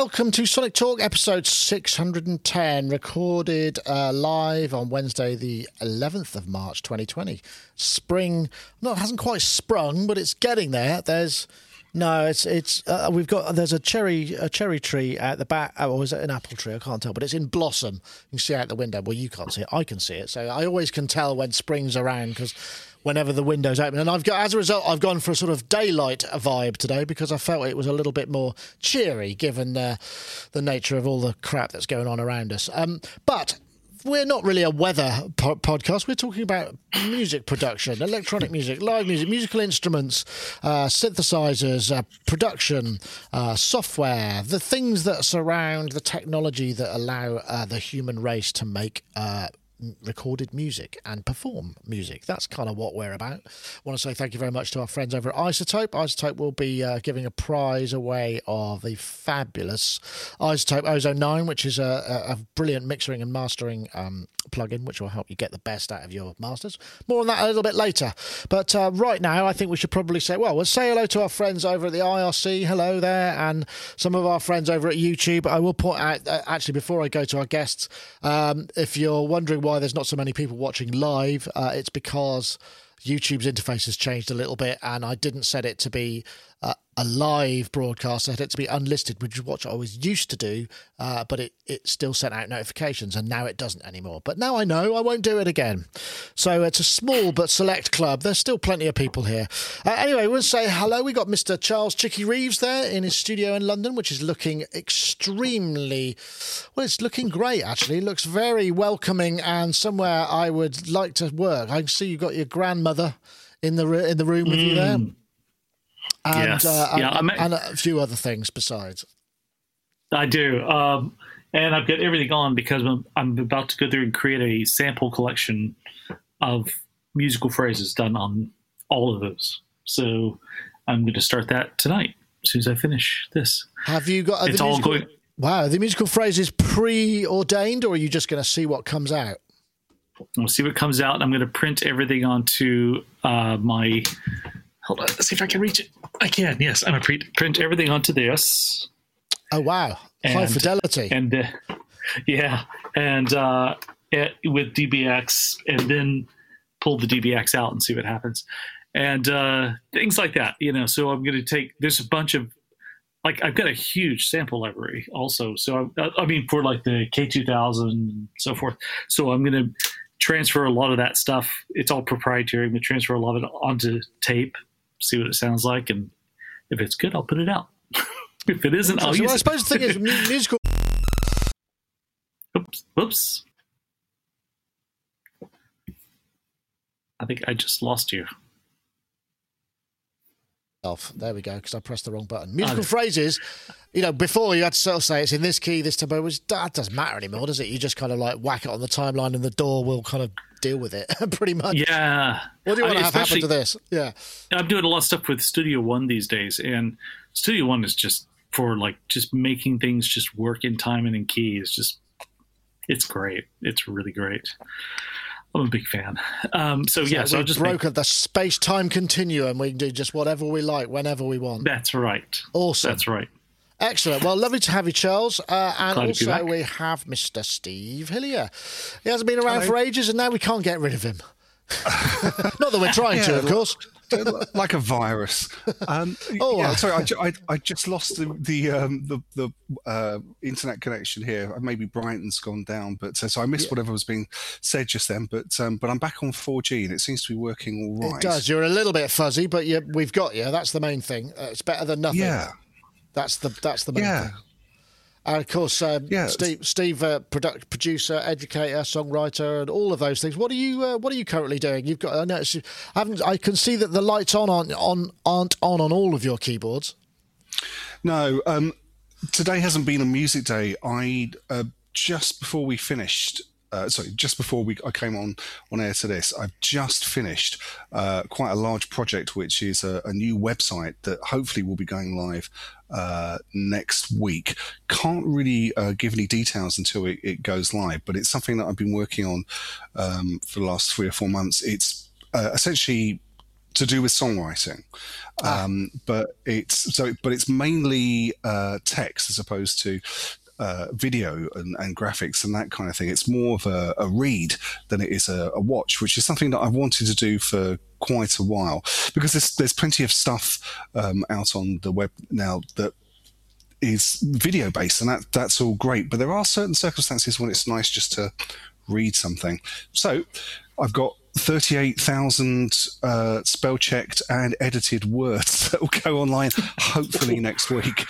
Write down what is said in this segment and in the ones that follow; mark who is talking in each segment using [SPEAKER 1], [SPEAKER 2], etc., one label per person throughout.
[SPEAKER 1] Welcome to Sonic Talk, episode 610, recorded uh, live on Wednesday, the 11th of March, 2020. Spring, no, it hasn't quite sprung, but it's getting there. There's no, it's it's uh, we've got there's a cherry a cherry tree at the back. Oh, or is it an apple tree? I can't tell, but it's in blossom. You can see out the window. Well, you can't see it. I can see it. So I always can tell when spring's around because whenever the window's open. And I've got, as a result, I've gone for a sort of daylight vibe today because I felt it was a little bit more cheery given uh, the nature of all the crap that's going on around us. Um, but we're not really a weather po- podcast. We're talking about music production, electronic music, live music, musical instruments, uh, synthesizers, uh, production, uh, software, the things that surround the technology that allow uh, the human race to make uh, recorded music and perform music. That's kind of what we're about. I want to say thank you very much to our friends over at iZotope. iZotope will be uh, giving a prize away of the fabulous iZotope Ozone 9, which is a, a, brilliant mixing and mastering um, plugin, which will help you get the best out of your masters. More on that a little bit later. But uh, right now, I think we should probably say, well, we'll say hello to our friends over at the IRC. Hello there. And some of our friends over at YouTube. I will point out, uh, actually, before I go to our guests, um, if you're wondering why there's not so many people watching live, uh, it's because YouTube's interface has changed a little bit, and I didn't set it to be uh, a live broadcast. I had it to be unlisted, which is what I was used to do, uh, but it, it still sent out notifications, and now it doesn't anymore. But now I know I won't do it again. So it's a small but select club. There's still plenty of people here. Uh, anyway, we'll say hello. We got Mr. Charles Chicky Reeves there in his studio in London, which is looking extremely well. It's looking great actually. It looks very welcoming and somewhere I would like to work. I can see you've got your grandmother in the in the room with mm. you there and, yes. uh, and, yeah, and a few other things besides.
[SPEAKER 2] I do. Um, and I've got everything on because I'm, I'm, about to go through and create a sample collection of musical phrases done on all of those. So I'm going to start that tonight as soon as I finish this.
[SPEAKER 1] Have you got? It's all musical, going. Wow, the musical phrases preordained, or are you just going to see what comes out?
[SPEAKER 2] We'll see what comes out. I'm going to print everything onto uh, my Hold on, let's see if I can reach it. I can. Yes, I'm a pre- print everything onto this.
[SPEAKER 1] Oh wow, and, high fidelity.
[SPEAKER 2] And uh, yeah, and uh, it, with DBX, and then pull the DBX out and see what happens, and uh, things like that. You know, so I'm going to take. There's a bunch of like I've got a huge sample library also. So I, I mean for like the K2000 and so forth. So I'm going to transfer a lot of that stuff. It's all proprietary. I'm going to transfer a lot of it onto tape see what it sounds like, and if it's good, I'll put it out. if it isn't, I'll use well,
[SPEAKER 1] I suppose the thing is, musical.
[SPEAKER 2] Oops! Oops! I think I just lost you.
[SPEAKER 1] Off. There we go, because I pressed the wrong button. Musical oh. phrases, you know, before you had to sort of say it's in this key, this tempo, which that doesn't matter anymore, does it? You just kind of like whack it on the timeline and the DAW will kind of deal with it pretty much.
[SPEAKER 2] Yeah.
[SPEAKER 1] What do you want I to have happen to this? Yeah.
[SPEAKER 2] I'm doing a lot of stuff with Studio One these days, and Studio One is just for like just making things just work in time and in key. It's just, it's great. It's really great. I'm a big fan. Um, so, so yeah, so
[SPEAKER 1] we
[SPEAKER 2] just
[SPEAKER 1] broke make... the space time continuum. We can do just whatever we like, whenever we want.
[SPEAKER 2] That's right.
[SPEAKER 1] Awesome.
[SPEAKER 2] That's right.
[SPEAKER 1] Excellent. Well, lovely to have you, Charles. Uh, and Glad also, we have Mr. Steve Hillier. He hasn't been around Hello. for ages, and now we can't get rid of him. Not that we're trying yeah, to, of course.
[SPEAKER 3] like a virus. Um, oh, yeah, sorry, I, I, I, just lost the the um, the, the uh, internet connection here. Maybe Brighton's gone down, but uh, so I missed yeah. whatever was being said just then. But um, but I'm back on 4G and it seems to be working all right.
[SPEAKER 1] It does. You're a little bit fuzzy, but you, we've got you. That's the main thing. Uh, it's better than nothing.
[SPEAKER 3] Yeah.
[SPEAKER 1] That's the that's the main yeah. thing. And of course, um, yeah, Steve, Steve uh, product, producer, educator, songwriter, and all of those things. What are you uh, What are you currently doing? You've got. I know. I haven't. I can see that the lights on aren't on aren't on on all of your keyboards.
[SPEAKER 3] No. Um, today hasn't been a music day. I uh, just before we finished uh, sorry, just before we I came on on air to this, I've just finished uh, quite a large project, which is a, a, new website that hopefully will be going live uh, next week. Can't really uh, give any details until it, it, goes live, but it's something that I've been working on um, for the last three or four months. It's uh, essentially to do with songwriting, um, but it's so but it's mainly uh, text as opposed to uh, video and, and, graphics and that kind of thing. It's more of a, a read than it is a, a, watch, which is something that I've wanted to do for quite a while. Because there's, there's plenty of stuff um, out on the web now that is video based and that that's all great. But there are certain circumstances when it's nice just to read something. So i've got 38,000 uh, spell checked and edited words that will go online hopefully next week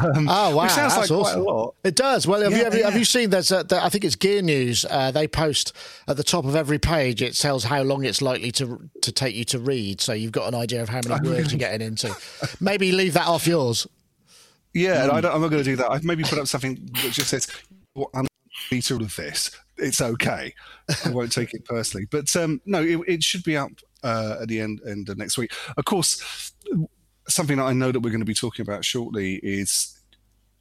[SPEAKER 1] um, oh wow, sounds That's like awesome. It does. Well, have, yeah, you, have, yeah. have you seen? There's, I think it's Gear News. Uh, they post at the top of every page. It tells how long it's likely to to take you to read, so you've got an idea of how many words you're getting into. Maybe leave that off yours.
[SPEAKER 3] Yeah, mm. I am not going to do that. I've maybe put up something that just says, well, "I'm to of this. It's okay. I won't take it personally." But um, no, it, it, should be up uh, at the end end of next week. Of course something that I know that we're going to be talking about shortly is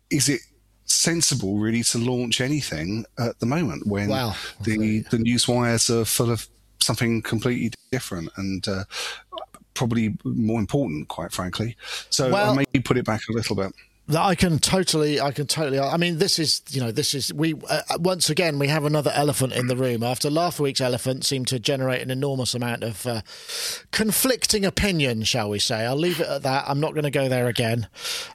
[SPEAKER 3] is it sensible really to launch anything at the moment when wow. the the news wires are full of something completely different and uh, probably more important, quite frankly. So well, I may put it back a little bit.
[SPEAKER 1] I can totally, I can totally. I mean, this is, you know, this is we uh, once again we have another elephant in the room. After last week's elephant seemed to generate an enormous amount of uh, conflicting opinion, shall we say? I'll leave it at that. I'm not going to go there again.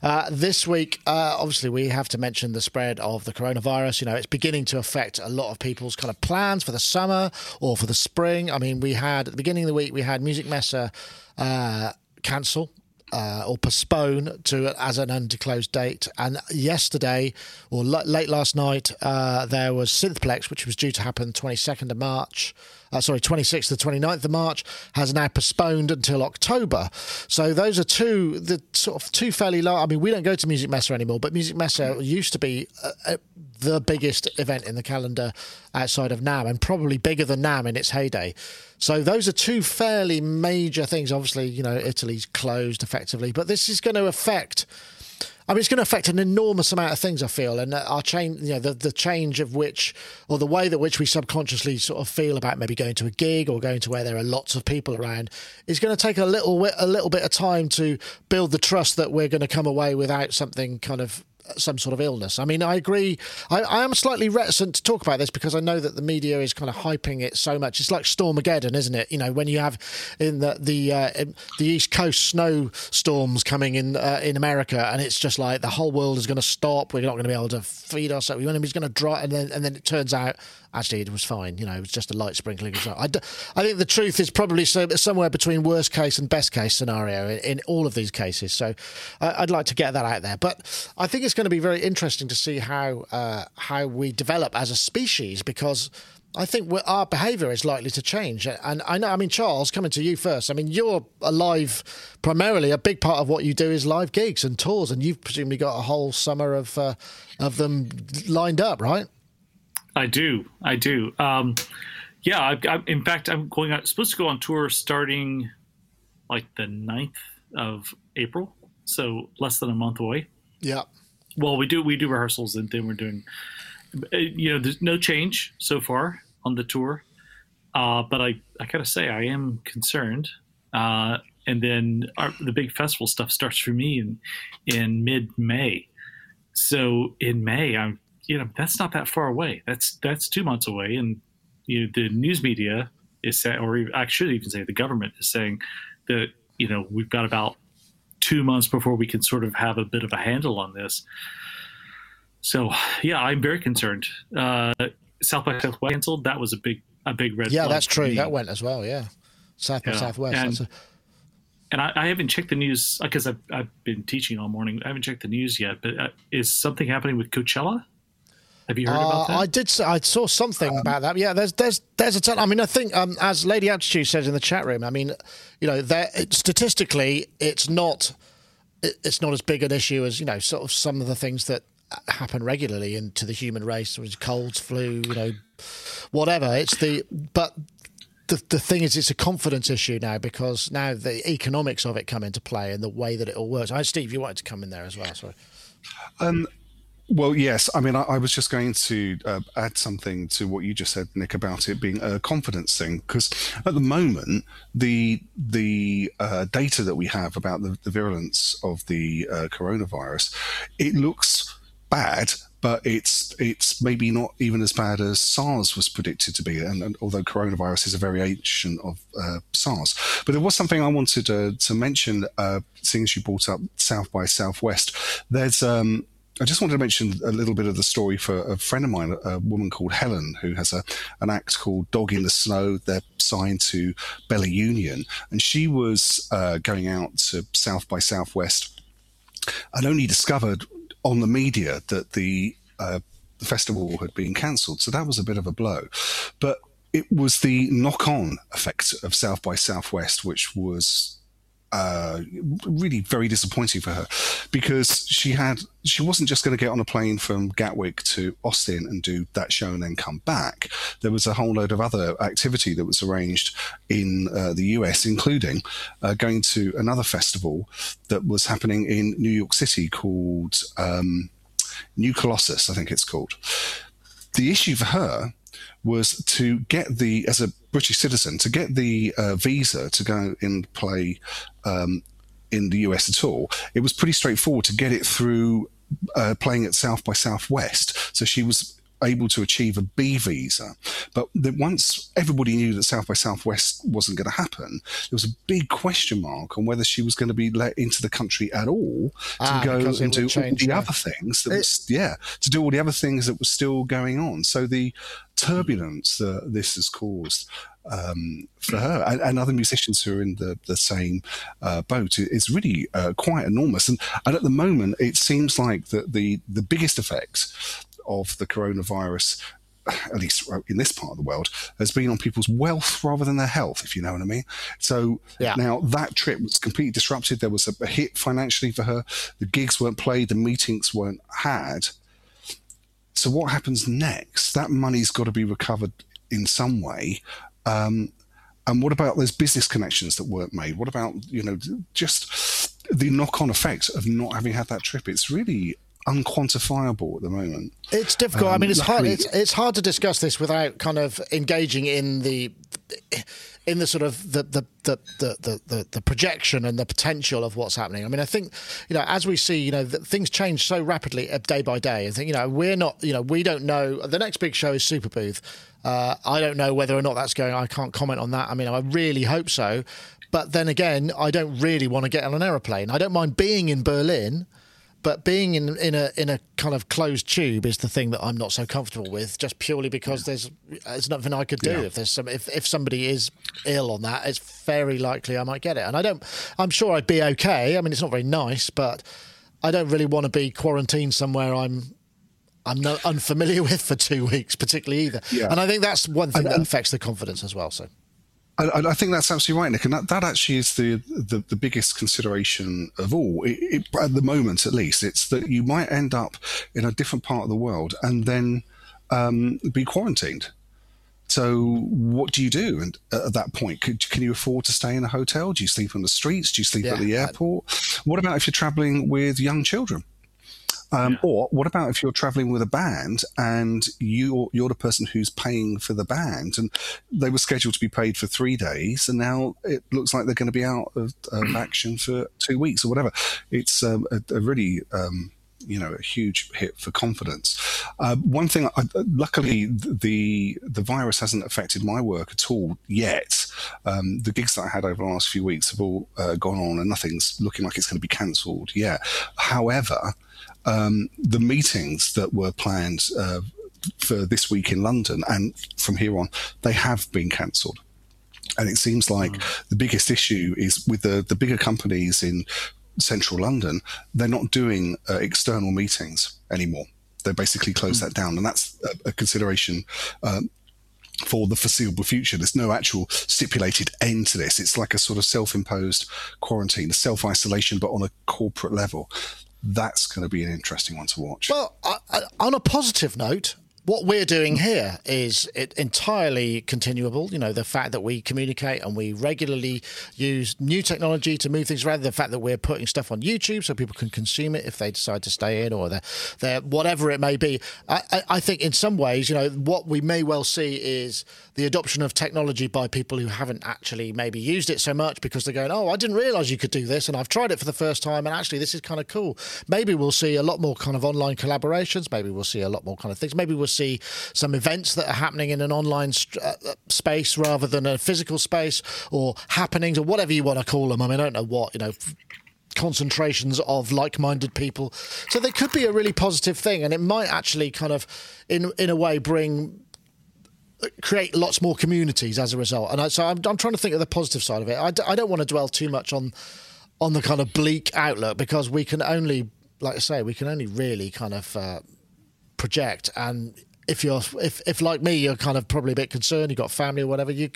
[SPEAKER 1] Uh, this week, uh, obviously, we have to mention the spread of the coronavirus. You know, it's beginning to affect a lot of people's kind of plans for the summer or for the spring. I mean, we had at the beginning of the week we had Musikmesse uh, cancel uh, or postpone to as an undisclosed date. And yesterday, or l- late last night, uh, there was Synthplex, which was due to happen 22nd of March. Uh, sorry, 26th to 29th of March has now postponed until October. So those are two, the sort of two fairly low. I mean, we don't go to Musikmesse anymore, but Musikmesse used to be uh, uh, the biggest event in the calendar outside of NAMM and probably bigger than NAMM in its heyday. So those are two fairly major things. Obviously, you know, Italy's closed effectively, but this is going to affect. I mean, it's going to affect an enormous amount of things. I feel, and our change, you know, the the change of which, or the way that which we subconsciously sort of feel about maybe going to a gig or going to where there are lots of people around, is going to take a little a little bit of time to build the trust that we're going to come away without something kind of some sort of illness. I mean, I agree. I, I, am slightly reticent to talk about this because I know that the media is kind of hyping it so much. It's like Stormageddon, isn't it? You know, when you have in the the uh, the East Coast snowstorms coming in uh, in America, and it's just like the whole world is going to stop. We're not going to be able to feed ourselves. It's going to dry, and then and then it turns out actually it was fine. You know, it was just a light sprinkling. I, d- I think the truth is probably so, somewhere between worst case and best case scenario in, in all of these cases. So I, would like to get that out there. But I think it's going to be very interesting to see how uh, how we develop as a species because. I think our behaviour is likely to change, and I know. I mean, Charles, coming to you first. I mean, you're alive primarily. A big part of what you do is live gigs and tours, and you've presumably got a whole summer of uh, of them lined up, right?
[SPEAKER 2] I do. I do. Um, yeah. I, I, in fact, I'm going out, supposed to go on tour starting like the 9th of April. So less than a month away.
[SPEAKER 1] Yeah.
[SPEAKER 2] Well, we do, we do rehearsals and then we're doing, uh, you know, there's no change so far on the tour. Uh, but I, I gotta say, I am concerned. Uh, and then our, the big festival stuff starts for me in, in mid May. So in May, I'm you know that's not that far away. That's that's two months away, and you know, the news media is saying, or I should even say the government is saying that you know we've got about two months before we can sort of have a bit of a handle on this. So yeah, I'm very concerned. Uh, South by Southwest canceled. That was a big a big red. Flag.
[SPEAKER 1] Yeah, that's true. That went as well. Yeah, South by yeah. Southwest.
[SPEAKER 2] And, a... and I, I, haven't checked the news because I've, I've been teaching all morning. I haven't checked the news yet. But uh, is something happening with Coachella? Have you heard uh, about that? I
[SPEAKER 1] did. I saw something um, about that. Yeah, there's there's there's a ton. I mean, I think um, as Lady Attitude says in the chat room. I mean, you know, there statistically, it's not it's not as big an issue as you know, sort of some of the things that happen regularly into the human race, which colds, flu, you know, whatever. It's the but the, the thing is, it's a confidence issue now because now the economics of it come into play and the way that it all works. I, Steve, you wanted to come in there as well. Sorry.
[SPEAKER 3] Um, well, yes. I mean, I, I was just going to uh, add something to what you just said, Nick, about it being a confidence thing. Because at the moment, the the uh, data that we have about the, the virulence of the uh, coronavirus, it looks bad, but it's it's maybe not even as bad as SARS was predicted to be. And, and although coronavirus is a variation of uh, SARS, but there was something I wanted to, to mention, uh, seeing as you brought up South by Southwest. There's um, I just wanted to mention a little bit of the story for a friend of mine, a woman called Helen, who has a an act called Dog in the Snow. They're signed to Bella Union, and she was uh, going out to South by Southwest and only discovered on the media that the, uh, the festival had been cancelled. So that was a bit of a blow. But it was the knock on effect of South by Southwest, which was uh, really very disappointing for her because she had she wasn't just going to get on a plane from Gatwick to Austin and do that show and then come back. There was a whole load of other activity that was arranged in uh, the US, including uh, going to another festival that was happening in New York City called um, New Colossus, I think it's called. The issue for her was to get the as a British citizen to get the uh, visa to go and play um, in the US at all. It was pretty straightforward to get it through uh, playing at South by Southwest. So she was able to achieve a B visa. But once everybody knew that South by Southwest wasn't going to happen, there was a big question mark on whether she was going to be let into the country at all to ah, go and do all the other things that it, was, yeah, to do all the other things that were still going on. So the turbulence that this has caused um, for her and, and, other musicians who are in the, the same uh, boat is really uh, quite enormous. And, and at the moment, it seems like that the, the biggest effects of the coronavirus at least in this part of the world, has been on people's wealth rather than their health, if you know what I mean. So yeah. now that trip was completely disrupted. There was a, hit financially for her. The gigs weren't played, the meetings weren't had. So what happens next? That money's got to be recovered in some way. Um, and what about those business connections that weren't made? What about, you know, just the knock on effect of not having had that trip? It's really unquantifiable at the moment.
[SPEAKER 1] It's difficult. Um, I mean, it's luckily, hard. It's, it's hard to discuss this without kind of engaging in the in the sort of the the, the the the the projection and the potential of what's happening. I mean, I think you know as we see, you know, things change so rapidly uh, day by day. I think you know we're not, you know, we don't know. The next big show is Superbooth. Uh, I don't know whether or not that's going. I can't comment on that. I mean, I really hope so. But then again, I don't really want to get on an aeroplane. I don't mind being in Berlin but being in in a in a kind of closed tube is the thing that I'm not so comfortable with, just purely because there's there's nothing I could do. Yeah. If there's some if, if somebody is ill on that, it's very likely I might get it. And I don't. I'm sure I'd be okay. I mean, it's not very nice, but I don't really want to be quarantined somewhere I'm I'm no, unfamiliar with for two weeks, particularly either. Yeah. And I think that's one thing and, that affects the confidence as well. So.
[SPEAKER 3] I, I, think that's absolutely right, Nick, and that, that actually is the, the, the biggest consideration of all. It, it, at the moment, at least, it's that you might end up in a different part of the world and then um, be quarantined. So, what do you do and at that point? Could, can you afford to stay in a hotel? Do you sleep on the streets? Do you sleep yeah, at the airport? What about if you're traveling with young children? Um, yeah. Or what about if you're traveling with a band and you you're the person who's paying for the band, and they were scheduled to be paid for three days, and now it looks like they're going to be out of, of action for two weeks or whatever. It's um, a, a, really um, you know a huge hit for confidence. Uh, one thing, I, luckily, the the virus hasn't affected my work at all yet. Um, the gigs that I had over the last few weeks have all uh, gone on, and nothing's looking like it's going to be cancelled yet. However, um, the meetings that were planned uh, for this week in London and from here on, they have been cancelled. And it seems like mm. the biggest issue is with the, the bigger companies in central London, they're not doing uh, external meetings anymore. They basically closed mm. that down. And that's a, a consideration um, for the foreseeable future. There's no actual stipulated end to this. It's like a sort of self imposed quarantine, self isolation, but on a corporate level that's going to be an interesting one to watch.
[SPEAKER 1] Well, I, on a positive note, what we're doing here is entirely continuable. You know, the fact that we communicate and we regularly use new technology to move things around. The fact that we're putting stuff on YouTube so people can consume it if they decide to stay in or they're, they're whatever it may be. I, I, I think in some ways, you know, what we may well see is the adoption of technology by people who haven't actually maybe used it so much because they're going, oh, I didn't realize you could do this, and I've tried it for the first time, and actually this is kind of cool. Maybe we'll see a lot more kind of online collaborations. Maybe we'll see a lot more kind of things. Maybe we'll see some events that are happening in an online st- uh, space rather than a physical space or happenings or whatever you want to call them. I mean, I don't know what, you know, concentrations of like-minded people. So they could be a really positive thing, and it might actually kind of, in in a way, bring create lots more communities as a result. And I, so I'm, I'm trying to think of the positive side of it. I d- I don't want to dwell too much on on the kind of bleak outlook because we can only, like I say, we can only really kind of uh, project and if you're if, if like me you're kind of probably a bit concerned you've got family or whatever you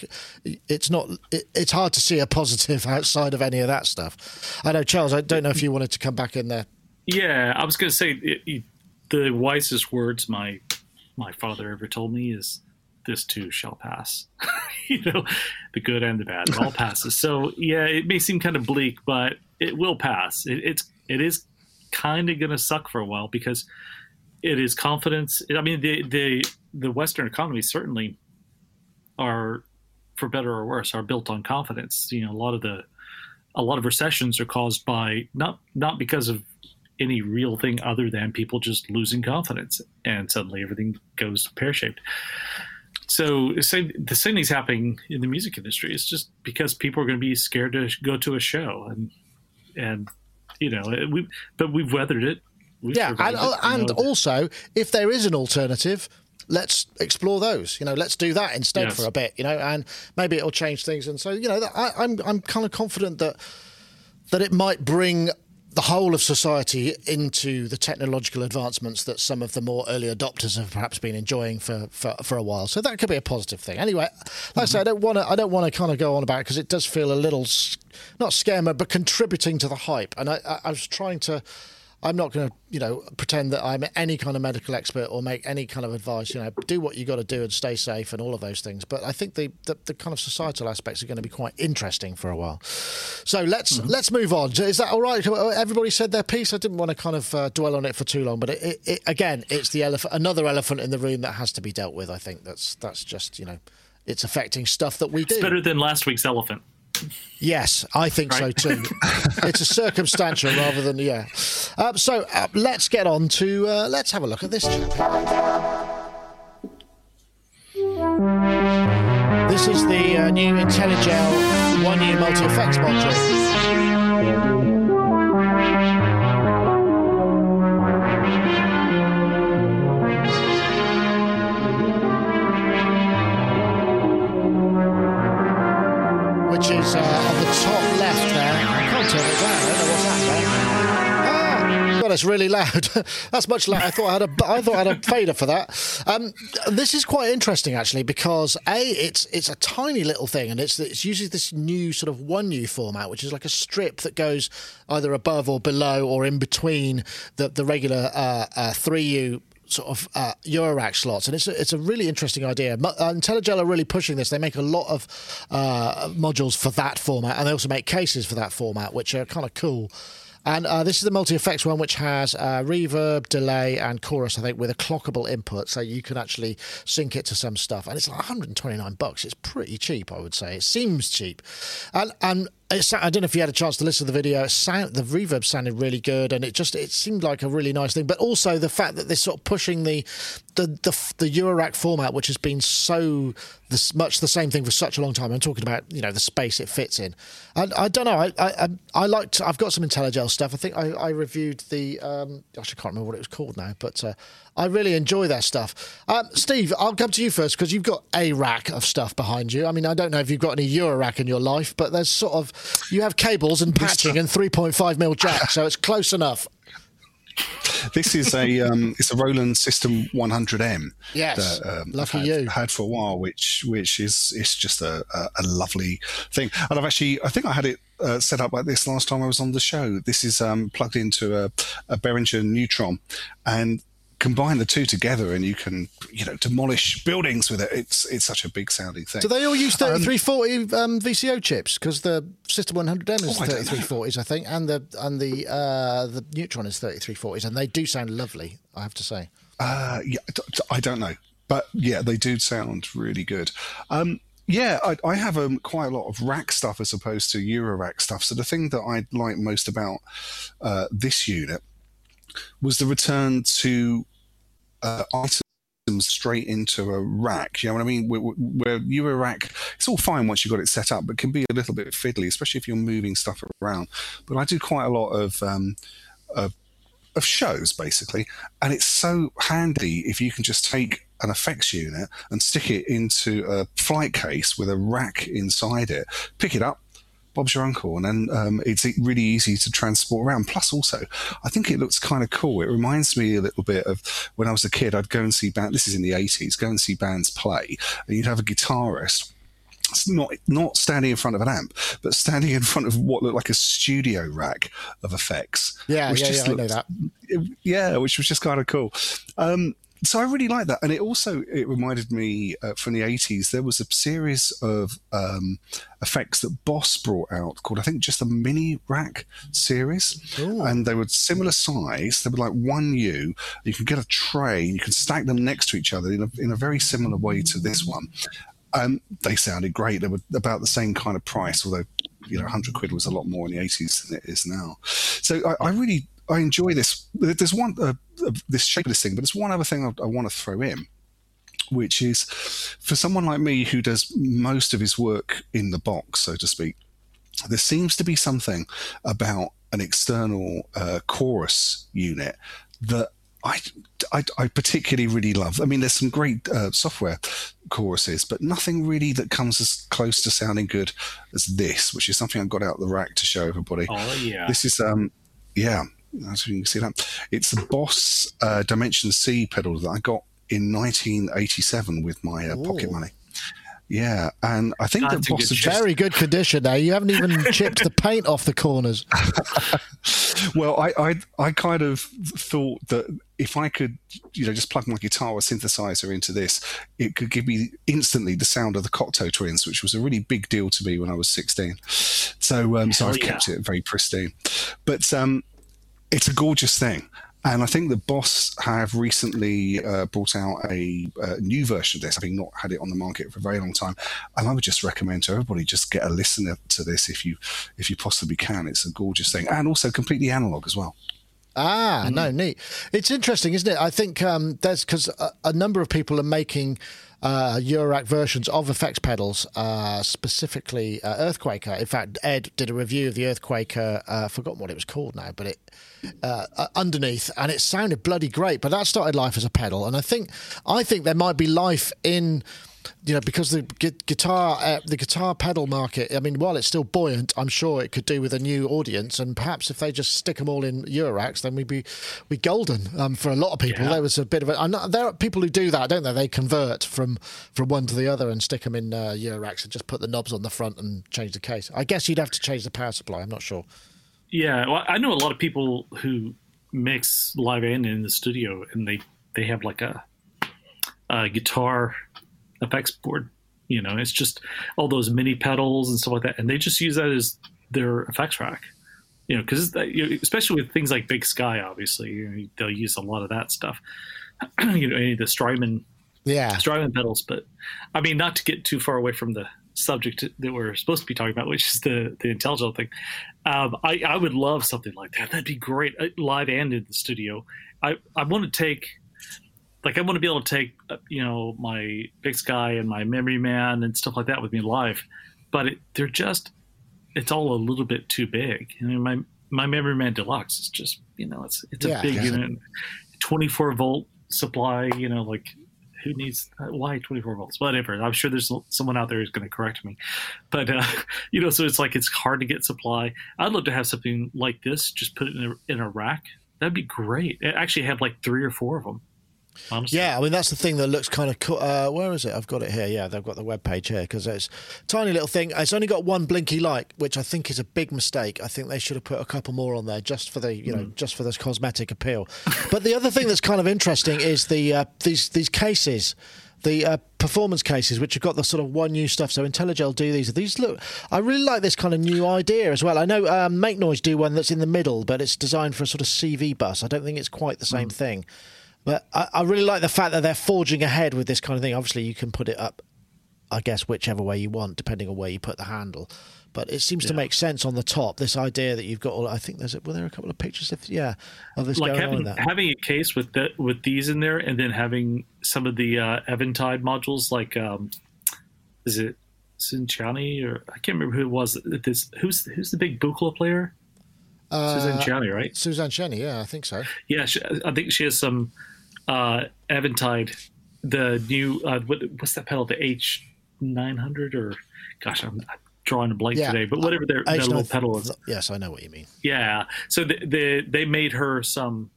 [SPEAKER 1] it's not it, it's hard to see a positive outside of any of that stuff. I know charles i don't know if you wanted to come back in there.
[SPEAKER 2] Yeah i was going to say the wisest words my my father ever told me is this too shall pass. You know the good and the bad it all passes. So yeah it may seem kind of bleak but it will pass. It, it's it is kind of going to suck for a while because it is confidence. I mean, the the the Western economies certainly are, for better or worse, are built on confidence. You know, a lot of the a lot of recessions are caused by not not because of any real thing other than people just losing confidence, and suddenly everything goes pear shaped. So the same thing's happening in the music industry. It's just because people are going to be scared to go to a show, and and you know we but we've weathered it
[SPEAKER 1] yeah, and, and also if there is an alternative, let's explore those. You know, let's do that instead yes. for a bit. You know, and maybe it'll change things. And so, you know, I, I'm I'm kind of confident that that it might bring the whole of society into the technological advancements that some of the more early adopters have perhaps been enjoying for, for, for a while. So that could be a positive thing. Anyway, like mm-hmm. I said, I don't want to I don't want to kind of go on about it because it does feel a little not scammer, but contributing to the hype. And I, I, I was trying to I'm not going to, you know, pretend that I'm any kind of medical expert or make any kind of advice. You know, do what you got to do and stay safe and all of those things. But I think the, the, the kind of societal aspects are going to be quite interesting for a while. So let's mm-hmm. let's move on. Is that all right? Everybody said their piece. I didn't want to kind of uh, dwell on it for too long, but it, it, it, again, it's the elephant, another elephant in the room that has to be dealt with. I think that's that's just you know, it's affecting stuff that we do.
[SPEAKER 2] Better than last week's elephant.
[SPEAKER 1] Yes, I think right. so too. it's a circumstantial rather than yeah. Uh, so uh, let's get on to uh, let's have a look at this chap. This is the uh, new Intellijel one year multi effects module. It's really loud. That's much louder. I thought I had a, I thought I had a fader for that. Um, this is quite interesting actually because a it's it's a tiny little thing and it's it's uses this new sort of one U format, which is like a strip that goes either above or below or in between the the regular uh, uh, three U sort of uh, Eurorack slots, and it's a, it's a really interesting idea. Uh, Intellijel are really pushing this. They make a lot of uh, modules for that format, and they also make cases for that format, which are kind of cool. And uh, this is the multi effects one, which has uh, reverb, delay, and chorus. I think with a clockable input, so you can actually sync it to some stuff. And it's like 129 bucks. It's pretty cheap, I would say. It seems cheap, and and I don't know if you had a chance to listen to the video. The reverb sounded really good, and it just it seemed like a really nice thing. But also the fact that they're sort of pushing the the the, the Eurorack format, which has been so much the same thing for such a long time. I'm talking about you know the space it fits in. And I don't know. I I, I liked. I've got some Intellijel stuff. I think I, I reviewed the. Um, gosh, I can't remember what it was called now, but uh, I really enjoy that stuff. Um, Steve, I'll come to you first because you've got a rack of stuff behind you. I mean, I don't know if you've got any Eurorack in your life, but there's sort of you have cables and patching and 3.5 mil jack, so it's close enough.
[SPEAKER 3] This is a um, it's a Roland System 100M.
[SPEAKER 1] Yes, that, um, lucky
[SPEAKER 3] had,
[SPEAKER 1] you
[SPEAKER 3] had for a while, which which is it's just a, a, a lovely thing. And I've actually I think I had it uh, set up like this last time I was on the show. This is um, plugged into a, a Behringer Neutron, and combine the two together and you can you know demolish buildings with it. It's it's such a big sounding thing.
[SPEAKER 1] Do they all use 3340 um, VCO chips? Because the System 100M is
[SPEAKER 3] Oh, I
[SPEAKER 1] 3340s, I think, and the and the uh, the Neutron is 3340s, and they do sound lovely. I have to say.
[SPEAKER 3] Uh, yeah, I don't know, but yeah, they do sound really good. Um, yeah, I, I have um, quite a lot of rack stuff as opposed to Euro rack stuff. So the thing that I like most about uh, this unit was the return to uh, items straight into a rack. You know what I mean? Where, where Euro rack, it's all fine once you've got it set up, but can be a little bit fiddly, especially if you're moving stuff around. But I do quite a lot of um, of of shows basically and it's so handy if you can just take an effects unit and stick it into a flight case with a rack inside it pick it up Bob's your uncle, and then um, it's really easy to transport around. Plus, also, I think it looks kind of cool. It reminds me a little bit of when I was a kid. I'd go and see band. This is in the eighties. Go and see bands play, and you'd have a guitarist it's not not standing in front of an amp, but standing in front of what looked like a studio rack of effects.
[SPEAKER 1] Yeah,
[SPEAKER 3] which
[SPEAKER 1] yeah,
[SPEAKER 3] just
[SPEAKER 1] yeah, I know that.
[SPEAKER 3] it- yeah, which was just kind of cool. Um, so I really like that, and it also it reminded me uh, from the eighties. There was a series of um, effects that Boss brought out called I think just the mini rack series,
[SPEAKER 1] Ooh.
[SPEAKER 3] and they were similar size. They were like one U. You can get a tray, and you can stack them next to each other in a, in a very similar way to this one. Um, they sounded great. They were about the same kind of price, although you know, 100 quid was a lot more in the 80s than it is now. So I, I really I enjoy this. There's one uh, uh, this shape of this thing, but there's one other thing I, I want to throw in, which is for someone like me who does most of his work in the box, so to speak. There seems to be something about an external uh, chorus unit that I, I, I particularly really love. I mean, there's some great uh, software choruses, but nothing really that comes as close to sounding good as this, which is something I got out the rack to show everybody.
[SPEAKER 2] Oh yeah.
[SPEAKER 3] This is um yeah, as you can see that. It's the Boss uh, Dimension C pedal that I got in 1987 with my uh, pocket money. Yeah, and I think
[SPEAKER 2] That's
[SPEAKER 3] that
[SPEAKER 2] a
[SPEAKER 3] Boss
[SPEAKER 2] good
[SPEAKER 1] Very good condition Now You haven't even chipped the paint off the corners.
[SPEAKER 3] well, I, I I kind of thought that if I could, you know, just plug my guitar or synthesizer into this, it could give me instantly the sound of the Cocteau Twins, which was a really big deal to me when I was 16. So, um, so I've
[SPEAKER 2] yeah.
[SPEAKER 3] kept it very pristine. But um, it's a gorgeous thing. And I think the Boss have recently uh, brought out a, uh new version of this, having not had it on the market for a very long time. And I would just recommend to everybody just get a listener to this if you if you possibly can. It's a gorgeous thing, and also completely analog as well.
[SPEAKER 1] Ah,
[SPEAKER 3] Mm-hmm.
[SPEAKER 1] no, neat. It's interesting, isn't it? I think um, there's because a, a number of people are making uh, Eurorack versions of effects pedals, uh, specifically uh, Earthquaker. In fact, Ed did a review of the Earthquaker. Uh, forgotten what it was called now, but it uh, underneath, and it sounded bloody great. But that started life as a pedal, and I think I think there might be life in you know, because the gu- guitar, uh, the guitar pedal market. I mean, while it's still buoyant, I'm sure it could do with a new audience. And perhaps if they just stick them all in Euroracks, then we'd be we golden. Um, for a lot of people,
[SPEAKER 2] Yeah.
[SPEAKER 1] there was a bit of a. I know, there are people who do that, don't they? They convert from from one to the other and stick them in uh, Euroracks and just put the knobs on the front and change the case. I guess you'd have to change the power supply. I'm not sure.
[SPEAKER 2] Yeah, well, I know a lot of people who mix live and in the studio, and they they have like a, a guitar effects board. You know, it's just all those mini pedals and stuff like that, and they just use that as their effects rack. You know, because especially with things like Big Sky, obviously, you know, they'll use a lot of that stuff. you know, any of the Strymon
[SPEAKER 1] Yeah,
[SPEAKER 2] Strymon pedals. But I mean, not to get too far away from the subject that we're supposed to be talking about, which is the the intelligent thing. Um, I I would love something like that. That'd be great, uh, live and in the studio. I I want to take. Like I want to be able to take, uh, you know, my Big Sky and my Memory Man and stuff like that with me live, but it, they're just, it's all a little bit too big. I mean, my my Memory Man Deluxe is just, you know, it's it's
[SPEAKER 1] Yeah.
[SPEAKER 2] a big
[SPEAKER 1] Yeah.
[SPEAKER 2] unit, twenty four volt supply. You know, like who needs uh, why 24 volts whatever i'm sure there's someone out there who's going to correct me but uh, you know so it's like it's hard to get supply i'd love to have something like this just put it in a, in a rack that'd be great I actually have like three or four of them Honestly.
[SPEAKER 1] Yeah, I mean that's the thing that looks kind of cool. Uh, where is it? I've got it here. Yeah, they've got the web page here because it's a tiny little thing. It's only got one blinky light, which I think is a big mistake. I think they should have put a couple more on there just for the you know just for this cosmetic appeal. but the other thing that's kind of interesting is the uh, these these cases. The uh, performance cases, which have got the sort of one new stuff, so Intellijel do these. These look, I really like this kind of new idea as well. I know um, Make Noise do one that's in the middle, but it's designed for a sort of CV bus. I don't think it's quite the same thing. But I, I really like the fact that they're forging ahead with this kind of thing. Obviously, you can put it up, I guess, whichever way you want, depending on where you put the handle. But it seems to make sense on the top. This idea that you've got all. I think there's. A, were there a couple of pictures of yeah of this
[SPEAKER 2] like having having a case with the, with these in there, and then having some of the uh, Eventide modules, like um, is it Sinchani or I can't remember who it was. This who's who's the big Buchla player? Suzanne Ciani, right?
[SPEAKER 1] Suzanne Ciani, yeah, I think so.
[SPEAKER 2] Yeah, she, I think she has some uh, Eventide, the new uh, what, what's that pedal? The H nine hundred or gosh, I'm drawing a blank
[SPEAKER 1] Yeah.
[SPEAKER 2] today. But whatever their, their little pedal is.
[SPEAKER 1] Yes, I know what you mean.
[SPEAKER 2] Yeah. So the, the, they made her some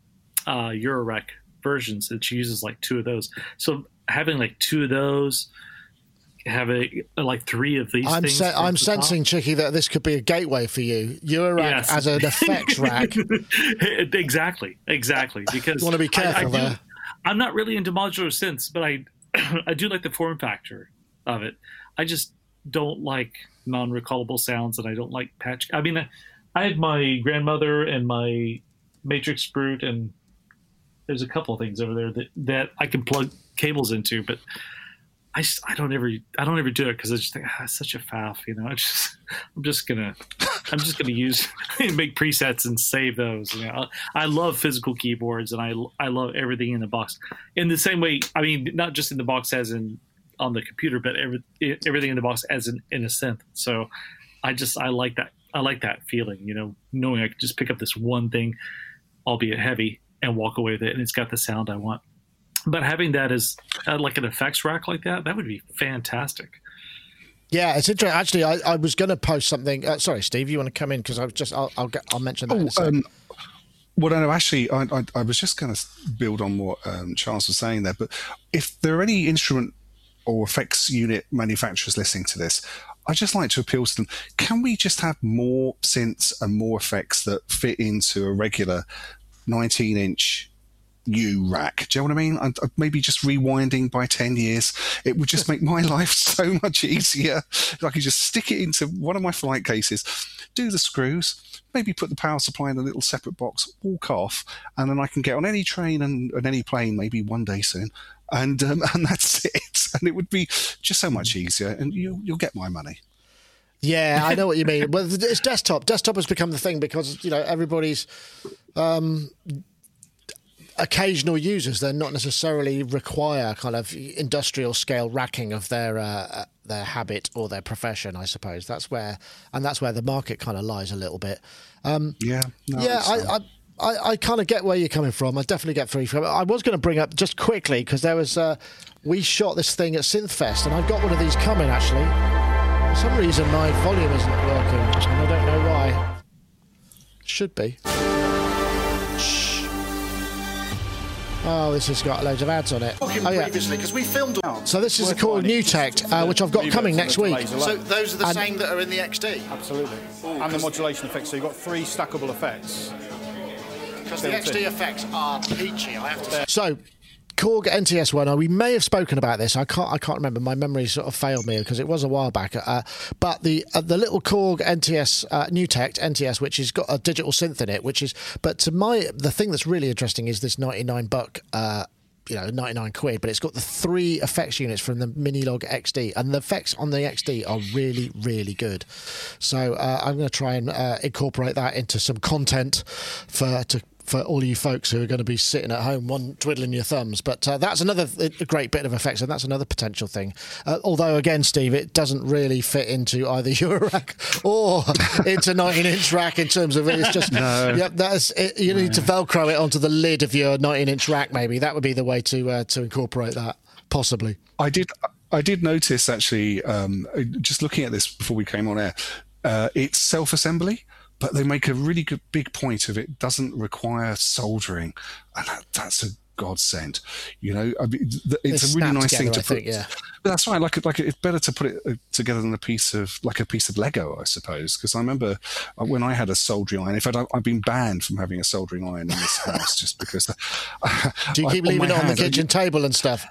[SPEAKER 2] uh, Eurorack versions, and she uses like two of those. So having like two of those, having like three of these.
[SPEAKER 1] I'm
[SPEAKER 2] things
[SPEAKER 1] se- I'm sensing, Chicky, that this could be a gateway for you. Eurorack
[SPEAKER 2] Yes.
[SPEAKER 1] as an effects rack.
[SPEAKER 2] exactly, exactly. Because
[SPEAKER 1] You wanna be
[SPEAKER 2] I- I
[SPEAKER 1] careful
[SPEAKER 2] do-
[SPEAKER 1] there.
[SPEAKER 2] I'm not really into modular synths, but I I do like the form factor of it. I just don't like non-recallable sounds, and I don't like patch. I mean, I, had my grandmother and my Matrix Brute, and there's a couple of things over there that that I can plug cables into, but I, just, I don't ever I don't ever do it because I just think ah, it's such a faff, you know. I just I'm just gonna I'm just gonna use make presets and save those. You know, I love physical keyboards and I I love everything in the box. In the same way, I mean, not just in the box as in on the computer, but every, everything in the box as in, in a synth. So I just I like that I like that feeling, you know, knowing I can just pick up this one thing, albeit heavy, and walk away with it, and it's got the sound I want. But having that as uh, like an effects rack like that, that would be fantastic.
[SPEAKER 1] Yeah, it's interesting. Actually, I, I was going to post something. Uh, sorry, Steve, you want to come in because I was just I'll I'll, get, I'll mention that. in a
[SPEAKER 3] Oh, um, well, no, no, actually, I, I, I was just going to build on what um, Charles was saying there. But if there are any instrument or effects unit manufacturers listening to this, I just like to appeal to them. Can we just have more synths and more effects that fit into a regular 19 inch U rack? Do you know what I mean? I, I- maybe just rewinding by 10 years, it would just make my life so much easier. I could just stick it into one of my flight cases, do the screws, maybe put the power supply in a little separate box, walk off, and then I can get on any train and, and any plane, maybe one day soon. And um, and that's it. And it would be just so much easier, and you, you'll get my money.
[SPEAKER 1] Yeah, I know what you mean. Well, it's desktop. Desktop has become the thing because you know everybody's um, occasional users. They're not necessarily require kind of industrial scale racking of their uh, their habit or their profession. I suppose that's where and that's where the market kind of lies a little bit.
[SPEAKER 3] Yeah, no,
[SPEAKER 1] yeah,
[SPEAKER 3] um,
[SPEAKER 1] I. I I, I kind of get where you're coming from. I definitely get free from it. I was going to bring up just quickly because there was uh, we shot this thing at Synthfest, and I've got one of these coming actually. For some reason, my volume isn't working, and I don't know why. Should be. Oh, this has got loads of ads on it. Oh, yeah.
[SPEAKER 4] previously because we filmed all.
[SPEAKER 1] So this is a called Nu:Tekt, uh, which I've got coming next week.
[SPEAKER 4] So those are the
[SPEAKER 1] And-
[SPEAKER 4] same that are in the XD
[SPEAKER 5] Absolutely. and the modulation effects. So you've got three stackable effects.
[SPEAKER 4] because the XD effects are peachy. I have to say.
[SPEAKER 1] So, Korg NTS one. uh, We may have spoken about this. I can't. I can't remember. My memory sort of failed me because it was a while back. Uh, but the uh, the little Korg NTS uh, Nu:Tekt NTS, which has got a digital synth in it, which is. But to my the thing that's really interesting is this ninety nine buck. Uh, you know, 99 quid, but it's got the three effects units from the Minilogue XD, and the effects on the XD are really, really good. So uh, I'm going to try and uh, incorporate that into some content for to for all you folks who are going to be sitting at home, one twiddling your thumbs. But uh, that's another th- great bit of effects, and that's another potential thing. Uh, although, again, Steve, it doesn't really fit into either your rack or into 19 inch rack in terms of it's just. Yep, that's it, you need to Velcro it onto the lid of your 19 inch rack. Maybe that would be the way to uh, to incorporate that, possibly.
[SPEAKER 3] I did. I did notice actually, um, just looking at this before we came on air, uh, it's self-assembly, but they make a really good big point of it doesn't require soldering, and that, that's a godsend. You know, I mean, it's a really nice thing to
[SPEAKER 1] I
[SPEAKER 3] put.
[SPEAKER 1] think, yeah.
[SPEAKER 3] But that's right. Like, like it's better to put it uh, together than a piece of like a piece of Lego, I suppose. Because I remember uh, when I had a soldering iron. In fact, I, I've been banned from having a soldering iron in this house just because.
[SPEAKER 1] Do you keep leaving it on the
[SPEAKER 3] hand, I-
[SPEAKER 1] kitchen table and stuff?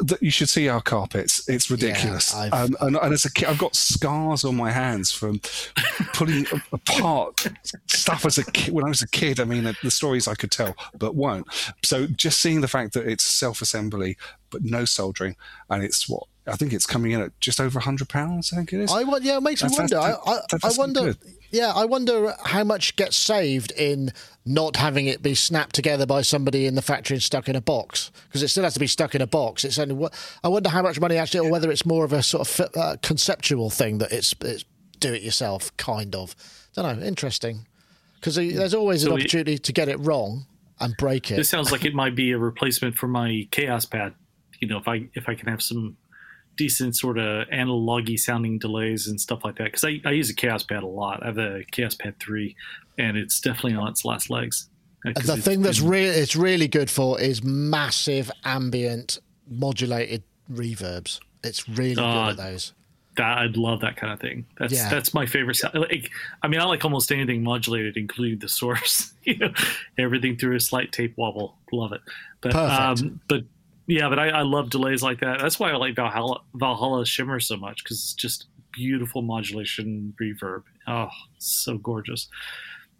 [SPEAKER 3] That you should see our carpets. It's ridiculous.
[SPEAKER 1] I've-
[SPEAKER 3] um, and, and as a kid, I've got scars on my hands from pulling apart stuff as a kid. When I was a kid, I mean, the stories I could tell, but won't. So just seeing the fact that it's self-assembly, but no soldering, and it's what I think it's coming in at just over hundred pounds. I think it is.
[SPEAKER 1] I yeah, it makes me wonder. I, I, I wonder.
[SPEAKER 3] good.
[SPEAKER 1] Yeah, I wonder how much gets saved in not having it be snapped together by somebody in the factory and stuck in a box because it still has to be stuck in a box. It's only. I wonder how much money actually, or whether it's more of a sort of uh, conceptual thing that it's it's do it yourself kind of. Don't know. Interesting because there's always an
[SPEAKER 2] So we-
[SPEAKER 1] opportunity to get it wrong and break it.
[SPEAKER 2] This sounds like it might be a replacement for my Kaoss Pad. You know, if I if I can have some decent sort of analogy sounding delays and stuff like that, because I, I use a Kaoss Pad a lot. I have a Kaoss Pad three, and it's definitely on its last legs. Uh,
[SPEAKER 1] the thing that's really it's really good for is massive ambient modulated reverbs. It's really good
[SPEAKER 2] Uh,
[SPEAKER 1] at those.
[SPEAKER 2] that I'd love that kind of thing. That's
[SPEAKER 1] Yeah.
[SPEAKER 2] that's my favorite sound. Like, I mean, I like almost anything modulated, including the source. you know, everything through a slight tape wobble. Love it. But
[SPEAKER 1] Perfect.
[SPEAKER 2] um, but yeah, but I, I love delays like that. That's why I like Valhalla Valhalla Shimmer so much because it's just beautiful modulation reverb. Oh, so gorgeous.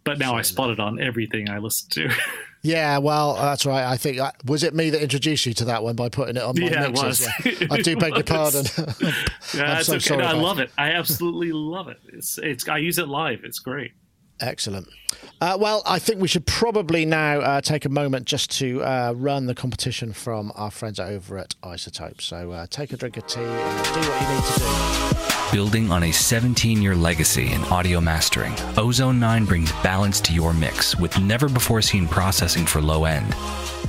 [SPEAKER 2] But now I spot it on everything I listen to.
[SPEAKER 1] Yeah, well, that's right. I think uh, was it me that introduced you to that one by putting it on my
[SPEAKER 2] Yeah,
[SPEAKER 1] mixes? Yeah. I do beg your pardon. I'm
[SPEAKER 2] yeah, it's
[SPEAKER 1] so
[SPEAKER 2] okay.
[SPEAKER 1] sorry
[SPEAKER 2] No, I love it. I absolutely love it. It's it's. I use it live. It's great.
[SPEAKER 1] Excellent. Uh, well, I think we should probably now uh, take a moment just to uh, run the competition from our friends over at iZotope. So uh, take a drink of tea and do what you need to do.
[SPEAKER 6] Building on a 17 year legacy in audio mastering, Ozone 9 brings balance to your mix with never before seen processing for low end,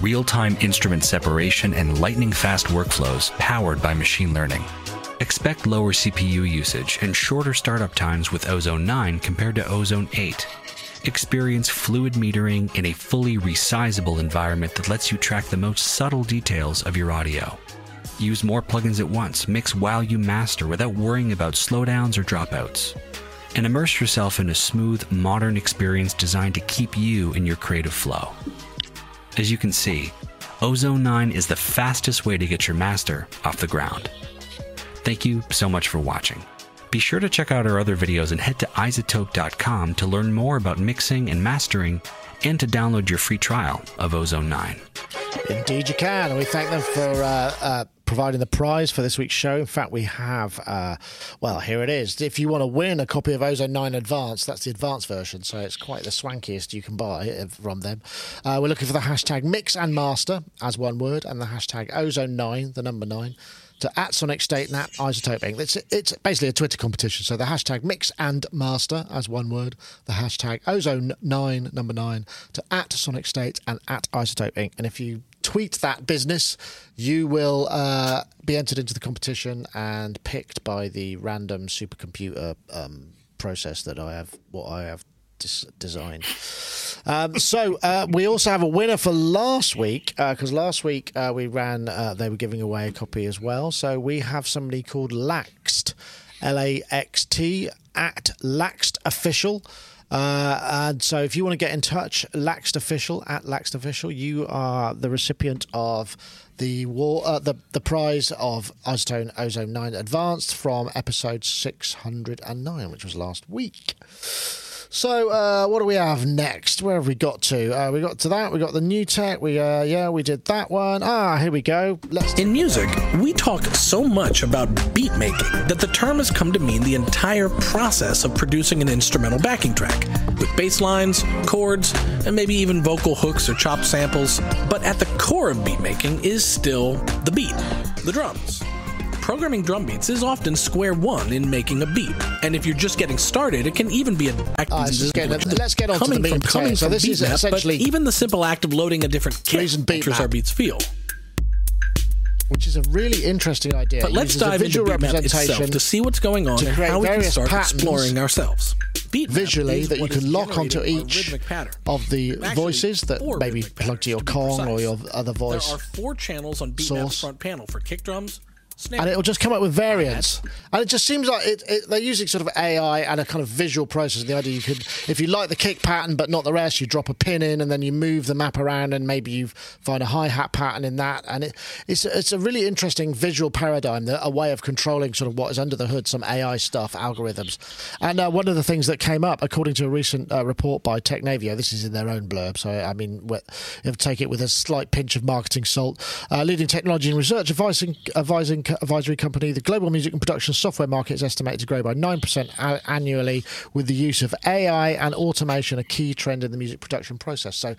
[SPEAKER 6] real time instrument separation, and lightning fast workflows powered by machine learning. Expect lower CPU usage and shorter startup times with Ozone 9 compared to Ozone 8. Experience fluid metering in a fully resizable environment that lets you track the most subtle details of your audio. Use more plugins at once, mix while you master without worrying about slowdowns or dropouts. And immerse yourself in a smooth, modern experience designed to keep you in your creative flow. As you can see, Ozone 9 is the fastest way to get your master off the ground. Thank you so much for watching. Be sure to check out our other videos and head to izotope.com to learn more about mixing and mastering and to download your free trial of Ozone 9.
[SPEAKER 1] Indeed, you can. And we thank them for uh, uh, providing the prize for this week's show. In fact, we have, uh, well, here it is. If you want to win a copy of Ozone 9 Advanced, that's the advanced version. So it's quite the swankiest you can buy uh, from them. Uh, we're looking for the hashtag mix and master as one word and the hashtag Ozone 9, the number 9. To at Sonic State and at iZotope Inc. It's, it's basically a Twitter competition. So the hashtag mix and master as one word, the hashtag ozone nine number nine to at Sonic State and at iZotope Inc. And if you tweet that business, you will uh, be entered into the competition and picked by the random supercomputer um, process that I have. What I have dis- designed. Um, so uh, we also have a winner for last week because last week uh, we ran. Uh, they were giving away a copy as well. So we have somebody called Laxt, L A X T at Laxt Official. Uh, and so, if you want to get in touch, Laxt Official at Laxt Official, you are the recipient of the war, uh, the the prize of iZotope Ozone Nine Advanced from episode six hundred and nine, which was last week. So, uh, what do we have next? Where have we got to? Uh, we got to that. We got the Nu:Tekt. We uh, yeah, we did that one. Ah, here we go. Let's
[SPEAKER 7] In music, we talk so much about beat making that the term has come to mean the entire process of producing an instrumental backing track, with bass lines, chords, and maybe even vocal hooks or chopped samples. But at the core of beat making is still the beat, the drums. Programming drum beats is often square one in making a beat, and if you're just getting started, it can even be a
[SPEAKER 1] Ah, this is getting- let's get on to the
[SPEAKER 7] coming from coming.
[SPEAKER 1] So
[SPEAKER 7] from
[SPEAKER 1] this is
[SPEAKER 7] beatmap,
[SPEAKER 1] essentially-
[SPEAKER 7] but even the simple act of loading a different kit alters
[SPEAKER 1] map.
[SPEAKER 7] our beats feel.
[SPEAKER 1] which is a really interesting idea.
[SPEAKER 7] But
[SPEAKER 1] It
[SPEAKER 7] let's dive into
[SPEAKER 1] visual
[SPEAKER 7] BeatMap
[SPEAKER 1] representation
[SPEAKER 7] itself to see what's going on and how we can start exploring ourselves.
[SPEAKER 1] Visually that you can lock onto each of the
[SPEAKER 7] Actually,
[SPEAKER 1] voices that maybe plug to your
[SPEAKER 7] to
[SPEAKER 1] Kong or your other voice.
[SPEAKER 7] There are four channels on BeatMap's front panel for kick drums,
[SPEAKER 1] and it'll just come up with variants. And it just seems like it, it, they're using sort of AI and a kind of visual process. The idea you could, if you like the kick pattern but not the rest, you drop a pin in and then you move the map around and maybe you find a hi hat pattern in that. And it, it's it's a really interesting visual paradigm, that- a way of controlling sort of what is under the hood, some AI stuff, algorithms. And uh, one of the things that came up, according to a recent uh, report by Technavio, this is in their own blurb, so I mean, you have to take it with a slight pinch of marketing salt. Uh, leading technology and research advising, advising advisory company, the global music and production software market is estimated to grow by 9% annually, with the use of AI and automation a key trend in the music production process. So,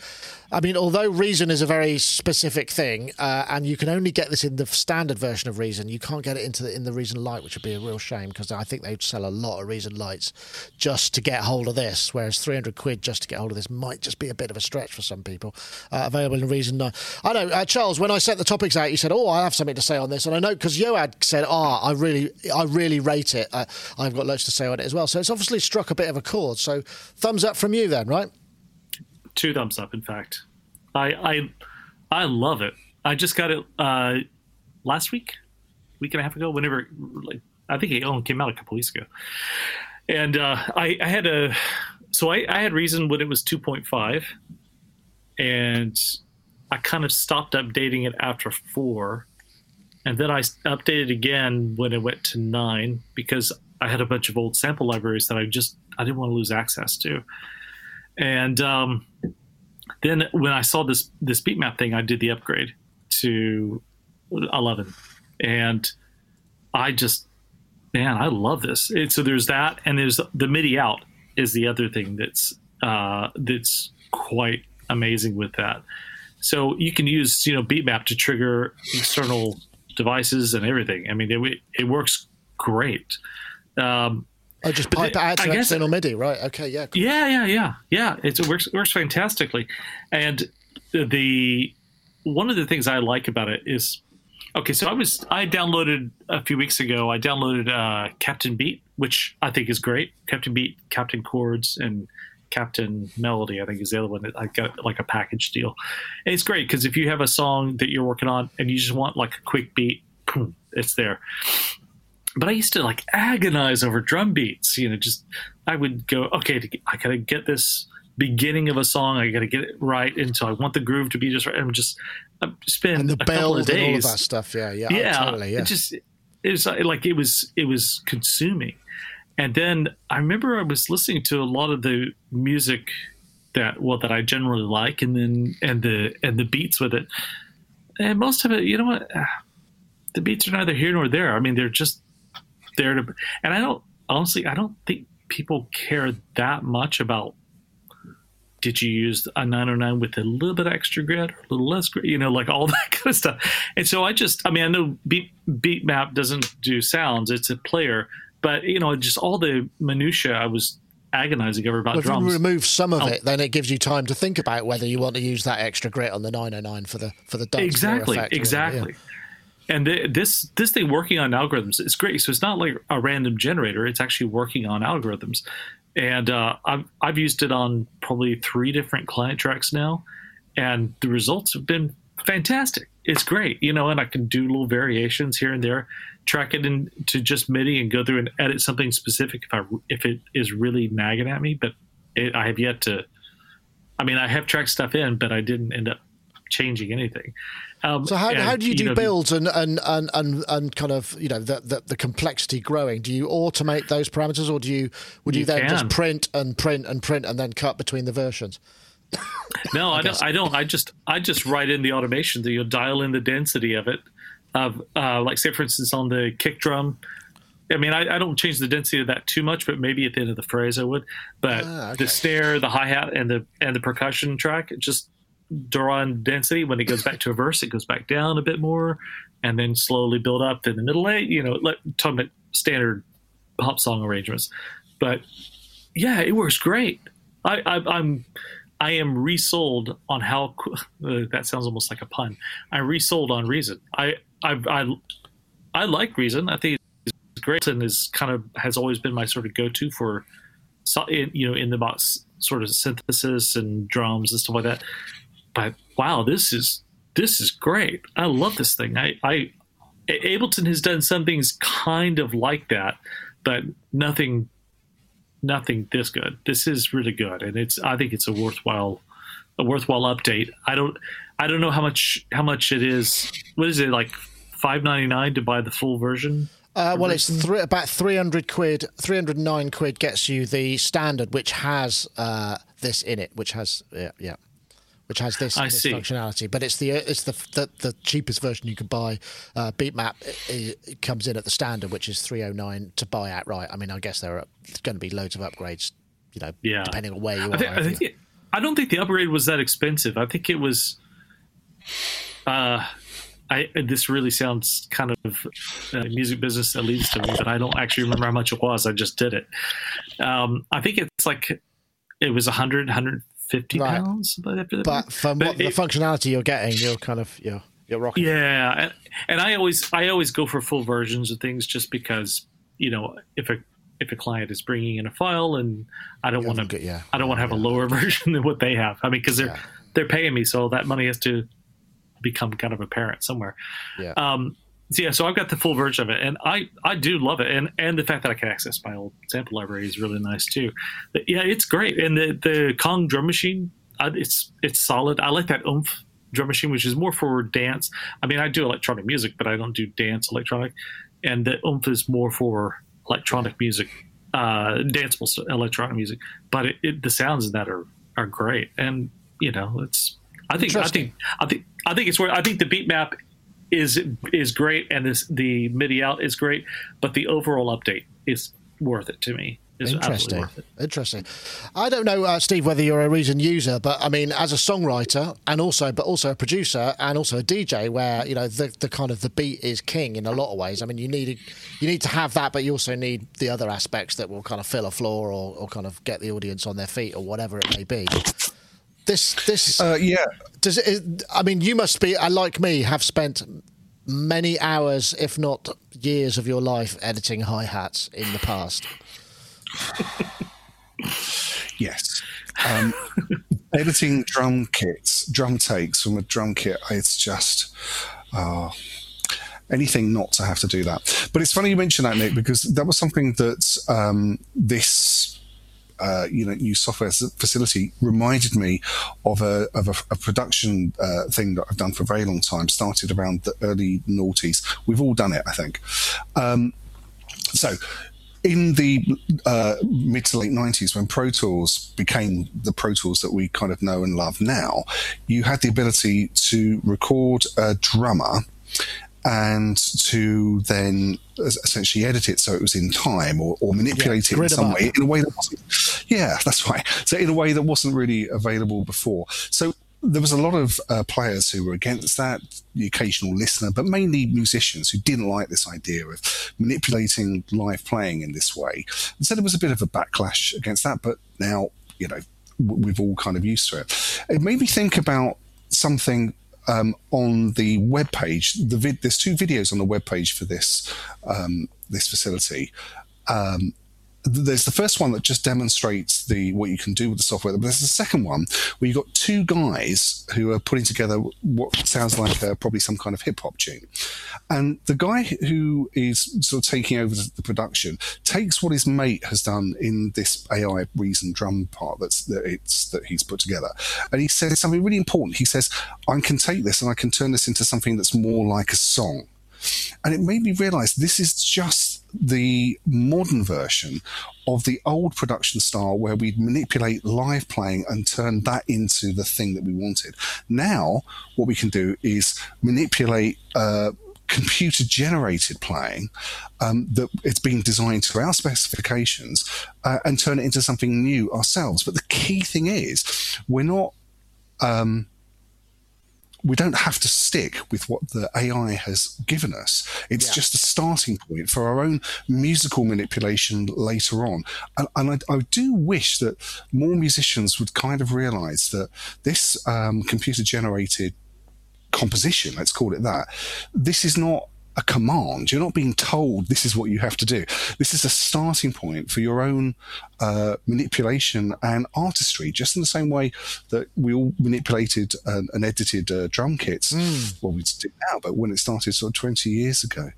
[SPEAKER 1] I mean, although Reason is a very specific thing, uh, and you can only get this in the standard version of Reason, you can't get it into the, in the Reason Lite, which would be a real shame because I think they'd sell a lot of Reason Lites just to get hold of this, whereas 300 quid just to get hold of this might just be a bit of a stretch for some people. Uh, available in Reason 9. I know, uh, Charles, when I set the topics out, you said, "Oh, I have something to say on this," and I know because Yoad said, "Oh, I really, I really rate it. Uh, I've got loads to say on it as well." So it's obviously struck a bit of a chord. So thumbs up from you then, right?
[SPEAKER 2] two thumbs up in fact i i i love it i just got it uh last week week and a half ago whenever like i think it only came out a couple weeks ago and uh i i had a so i i had reason when it was 2.5 and i kind of stopped updating it after four and then I updated again when it went to nine because i had a bunch of old sample libraries that i just i didn't want to lose access to and um, then when I saw this this beat map thing, I did the upgrade to 11, and I just man, I love this. It, so there's that, and there's the MIDI out is the other thing that's uh, that's quite amazing with that. So you can use you know beatmap to trigger external devices and everything. I mean, it it works great. Um,
[SPEAKER 1] I just pipe it
[SPEAKER 2] the-
[SPEAKER 1] out to
[SPEAKER 2] I guess-
[SPEAKER 1] external MIDI, right? Okay, yeah. cool.
[SPEAKER 2] yeah, yeah, yeah, yeah. It's, it works works fantastically, and the one of the things I like about it is okay. So I was I downloaded a few weeks ago. I downloaded uh, Captain Beat, which I think is great. Captain Beat, Captain Chords, and Captain Melody. I think is the other one that I got like a package deal. And it's great because if you have a song that you're working on and you just want like a quick beat, it's there but I used to like agonize over drum beats. You know, just I would go, okay, I gotta get this beginning of a song. I gotta get it right, and so I want the groove to be just right. I'm just I spend
[SPEAKER 1] And the
[SPEAKER 2] a couple
[SPEAKER 1] build
[SPEAKER 2] of
[SPEAKER 1] and all of that stuff. Yeah, yeah,
[SPEAKER 2] yeah,
[SPEAKER 1] totally. Yeah.
[SPEAKER 2] it just it was like- like it was it was consuming. And then I remember I was listening to a lot of the music that well that I generally like, and then and the and the beats with it. And most of it, you know what, Ah, the beats are neither here nor there. I mean, they're just there to. And I don't honestly, I don't think people care that much about. Did you use a 909 with a little bit extra grit or a little less grit? You know, like all that kind of stuff. And so I just, I mean, I know Beat Beatmap doesn't do sounds; it's a player. But you know, just all the minutia, I was agonizing over about
[SPEAKER 1] Well, if you
[SPEAKER 2] drums.
[SPEAKER 1] remove some of
[SPEAKER 2] Oh.
[SPEAKER 1] it, then it gives you time to think about whether you want to use that extra grit on the 909 for the for the
[SPEAKER 2] exactly
[SPEAKER 1] effect whatever, yeah.
[SPEAKER 2] exactly. And th- this this thing working on algorithms is great. So it's not like a random generator. It's actually working on algorithms. And uh, I've, I've used it on probably three different client tracks now. And the results have been fantastic. It's great you know and i can do little variations here and there track it into just midi and go through and edit something specific if i if it is really nagging at me but it, i have yet to i mean i have tracked stuff in but i didn't end up changing anything um,
[SPEAKER 1] So how,
[SPEAKER 2] and,
[SPEAKER 1] how do you do
[SPEAKER 2] know,
[SPEAKER 1] builds and, and, and, and, and kind of you know the, the the complexity growing? Do you automate those parameters, or do you would you,
[SPEAKER 2] You
[SPEAKER 1] then just print and print and print and then cut between the versions?
[SPEAKER 2] No, I,
[SPEAKER 1] guess.
[SPEAKER 2] don't. I don't. I just I just write in the automation that you'll dial in the density of it. Of uh, like say for instance on the kick drum. I mean, I, I don't change the density of that too much, but maybe at the end of the phrase I would. But
[SPEAKER 1] Ah, okay.
[SPEAKER 2] the snare, the hi hat, and the and the percussion track just draw on density. When it goes back to a verse, it goes back down a bit more, and then slowly build up in the middle eight. You know, like talking about standard pop song arrangements. But yeah, it works great. I, I, I'm I am resold on how uh, that sounds almost like a pun. I resold on Reason. I I I, I like Reason. I think it's great and is kind of has always been my sort of go to for you know in the box sort of synthesis and drums and stuff like that. But wow, this is this is great. I love this thing. I, I Ableton has done some things kind of like that, but nothing nothing this good. This is really good, and it's I think it's a worthwhile a worthwhile update. I don't I don't know how much how much it is. What is it like five ninety nine to buy the full version?
[SPEAKER 1] Uh, well, it's th- about 300 quid, 309 quid gets you the standard, which has uh, this in it, which has, yeah, yeah which has this, this functionality. But it's the it's the the, the cheapest version you could buy. Uh, Beatmap it, it comes in at the standard, which is three oh nine to buy outright. I mean, I guess there are going to be loads of upgrades, you know, yeah. depending on where you
[SPEAKER 2] I think,
[SPEAKER 1] are.
[SPEAKER 2] I, think it, I don't think the upgrade was that expensive. I think it was. Uh, I this really sounds kind of uh, music business leads to me, but I don't actually remember how much it was. I just did it. Um, I think it's like it was 100, 100 fifty right. pounds.
[SPEAKER 1] But, but from but what, it, the functionality you're getting, you're kind of you're you're rocking.
[SPEAKER 2] Yeah, and, and I always I always go for full versions of things just because you know if a if a client is bringing in a file and I don't want to yeah. I don't want to have yeah. a lower version than what they have. I mean, because they're yeah. they're paying me, so that money has to become kind of apparent somewhere. Yeah. Um, so yeah, so I've got the full version of it, and I I do love it, and and the fact that I can access my old sample library is really nice too. But yeah, it's great, and the the Kong drum machine, it's it's solid. I like that oomph drum machine, which is more for dance. I mean, I do electronic music, but I don't do dance electronic, and the oomph is more for electronic music, uh, danceable electronic music. But it, it, the sounds in that are are great, and you know, it's I think I think I think I think it's where I think the beat map is is great, and this the MIDI out is great, but the overall update is worth it to me.
[SPEAKER 1] It's Interesting. Interesting. I don't know, uh, Steve, whether you're a Reason user, but I mean, as a songwriter and also, but also a producer and also a DJ, where you know the, the kind of the beat is king in a lot of ways. I mean, you need you need to have that, but you also need the other aspects that will kind of fill a floor or, or kind of get the audience on their feet or whatever it may be. This this
[SPEAKER 3] uh, yeah.
[SPEAKER 1] Does it? I mean, you must be uh, like me. Have spent many hours, if not years, of your life editing hi hats in the past.
[SPEAKER 3] yes. Um, editing drum kits, drum takes from a drum kit, it's just. Uh, anything not to have to do that. But it's funny you mention that, Nick, because that was something that um, this uh, you know new software facility reminded me of a of a, a production uh, thing that I've done for a very long time. Started around the early noughties. We've all done it, I think. Um, so in the uh, mid to late 90s, when Pro Tools became the Pro Tools that we kind of know and love now, you had the ability to record a drummer and to then essentially edit it so it was in time or, or manipulate yeah, it in some way in a way that wasn't yeah that's right so in a way that wasn't really available before so there was a lot of uh, players who were against that, the occasional listener, but mainly musicians who didn't like this idea of manipulating live playing in this way. And so there was a bit of a backlash against that, but now, you know, we've all kind of used to it. It made me think about something um, on the web page. The vid- there's two videos on the web page for this um, this facility. Um, there's the first one that just demonstrates the what you can do with the software, but there's the second one where you've got two guys who are putting together what sounds like a, probably some kind of hip hop tune, and the guy who is sort of taking over the production takes what his mate has done in this AI Reason drum part that's that it's that he's put together, and he says something really important. He says, "I can take this and I can turn this into something that's more like a song." And it made me realize this is just the modern version of the old production style where we'd manipulate live playing and turn that into the thing that we wanted. Now, what we can do is manipulate. Uh, computer generated playing um, that it's been designed to our specifications uh, and turn it into something new ourselves. But the key thing is, we're not um, we don't have to stick with what the AI has given us. It's yeah. just a starting point for our own musical manipulation later on. And, and I, I, do wish that more musicians would kind of realize that this um, computer generated composition, let's call it that, this is not a command. You're not being told this is what you have to do. This is a starting point for your own uh, manipulation and artistry, just in the same way that we all manipulated and, and edited uh, drum kits. Mm. Well, we do now, but when it started sort of 20 years ago,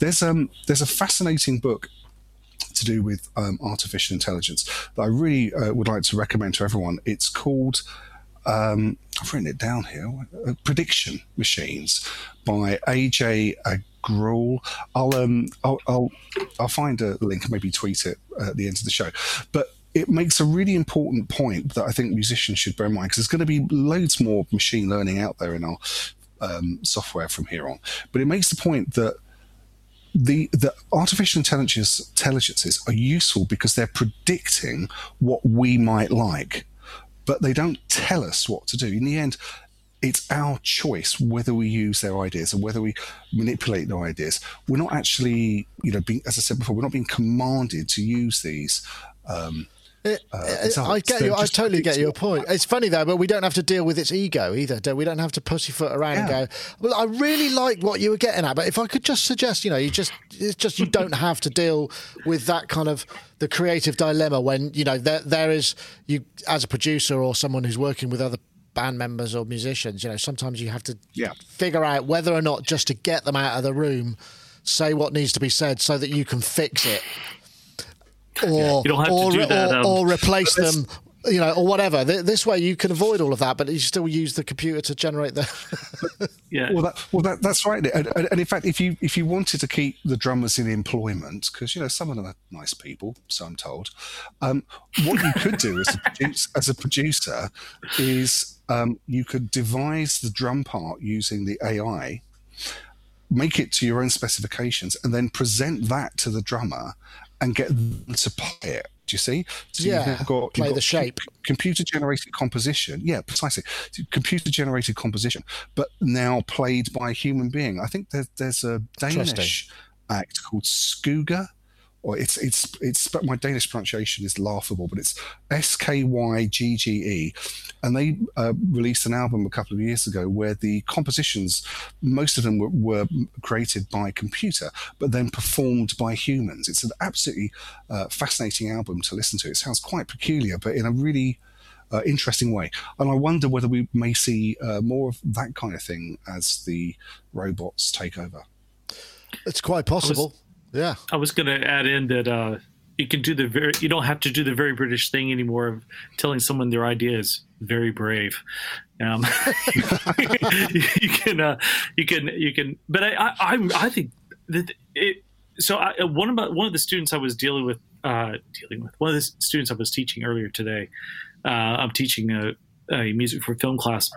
[SPEAKER 3] there's um there's a fascinating book to do with um, artificial intelligence that I really uh, would like to recommend to everyone. It's called um, I've written it down here. Uh, Prediction Machines by AJ Agrawal. I'll um I'll, I'll I'll find a link and maybe tweet it at the end of the show. But it makes a really important point that I think musicians should bear in mind because there's going to be loads more machine learning out there in our um, software from here on. But it makes the point that the the artificial intelligence intelligences are useful because they're predicting what we might like but they don't tell us what to do. In the end, it's our choice whether we use their ideas or whether we manipulate their ideas. We're not actually, you know, being, as I said before, we're not being commanded to use these. Um,
[SPEAKER 1] it, uh, I get you. I totally get your point. It's funny though, but we don't have to deal with its ego either. We don't have to pussyfoot around yeah. and go. Well, I really like what you were getting at, but if I could just suggest, you know, you just it's just you don't have to deal with that kind of the creative dilemma when you know there there is you as a producer or someone who's working with other band members or musicians. You know, sometimes you have to
[SPEAKER 3] yeah.
[SPEAKER 1] figure out whether or not just to get them out of the room, say what needs to be said so that you can fix it or or, that, um, or, replace them you know, or whatever. This way, you can avoid all of that, but you still use the computer to generate the.
[SPEAKER 3] yeah. Well, that, well, that, that's right. And, and, in fact, if you if you wanted to keep the drummers in employment, because you know some of them are nice people, so I'm told, um, what you could do as a, producer, as a producer is um, you could devise the drum part using the AI, make it to your own specifications, and then present that to the drummer and get them to play it. Do you see?
[SPEAKER 1] So yeah, you've got, play you've got the shape.
[SPEAKER 3] Computer generated composition. Yeah, precisely. Computer generated composition, but now played by a human being. I think there's, there's a Danish act called Skygge or it's it's it's my Danish pronunciation is laughable, but it's S K Y G G E, and they uh, released an album a couple of years ago where the compositions, most of them were, were, created by computer, but then performed by humans. It's an absolutely uh, fascinating album to listen to. It sounds quite peculiar, but in a really uh, interesting way. And I wonder whether we may see uh, more of that kind of thing as the robots take over.
[SPEAKER 1] It's quite possible. Yeah.
[SPEAKER 2] I was going to add in that uh, you can do the very, you don't have to do the very British thing anymore of telling someone their idea is very brave. Um, you can, uh, you can, you can, but I, I, I think that it, so I, one of my, one of the students I was dealing with, uh, dealing with one of the students I was teaching earlier today, uh, I'm teaching a, a music for film class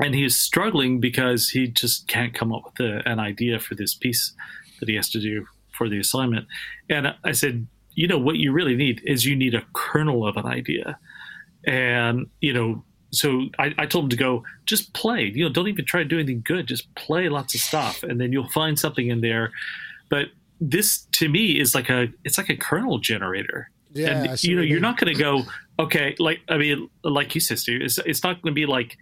[SPEAKER 2] and he is struggling because he just can't come up with a, an idea for this piece that he has to do for the assignment. And I said, you know, what you really need is you need a kernel of an idea. And, you know, so I, I, told him to go just play. You know don't even try to do anything good. Just play lots of stuff and then you'll find something in there. But this to me is like a it's like a kernel generator.
[SPEAKER 1] Yeah,
[SPEAKER 2] and you know you're not going to go okay like i mean like you said Steve, it's, it's not going to be like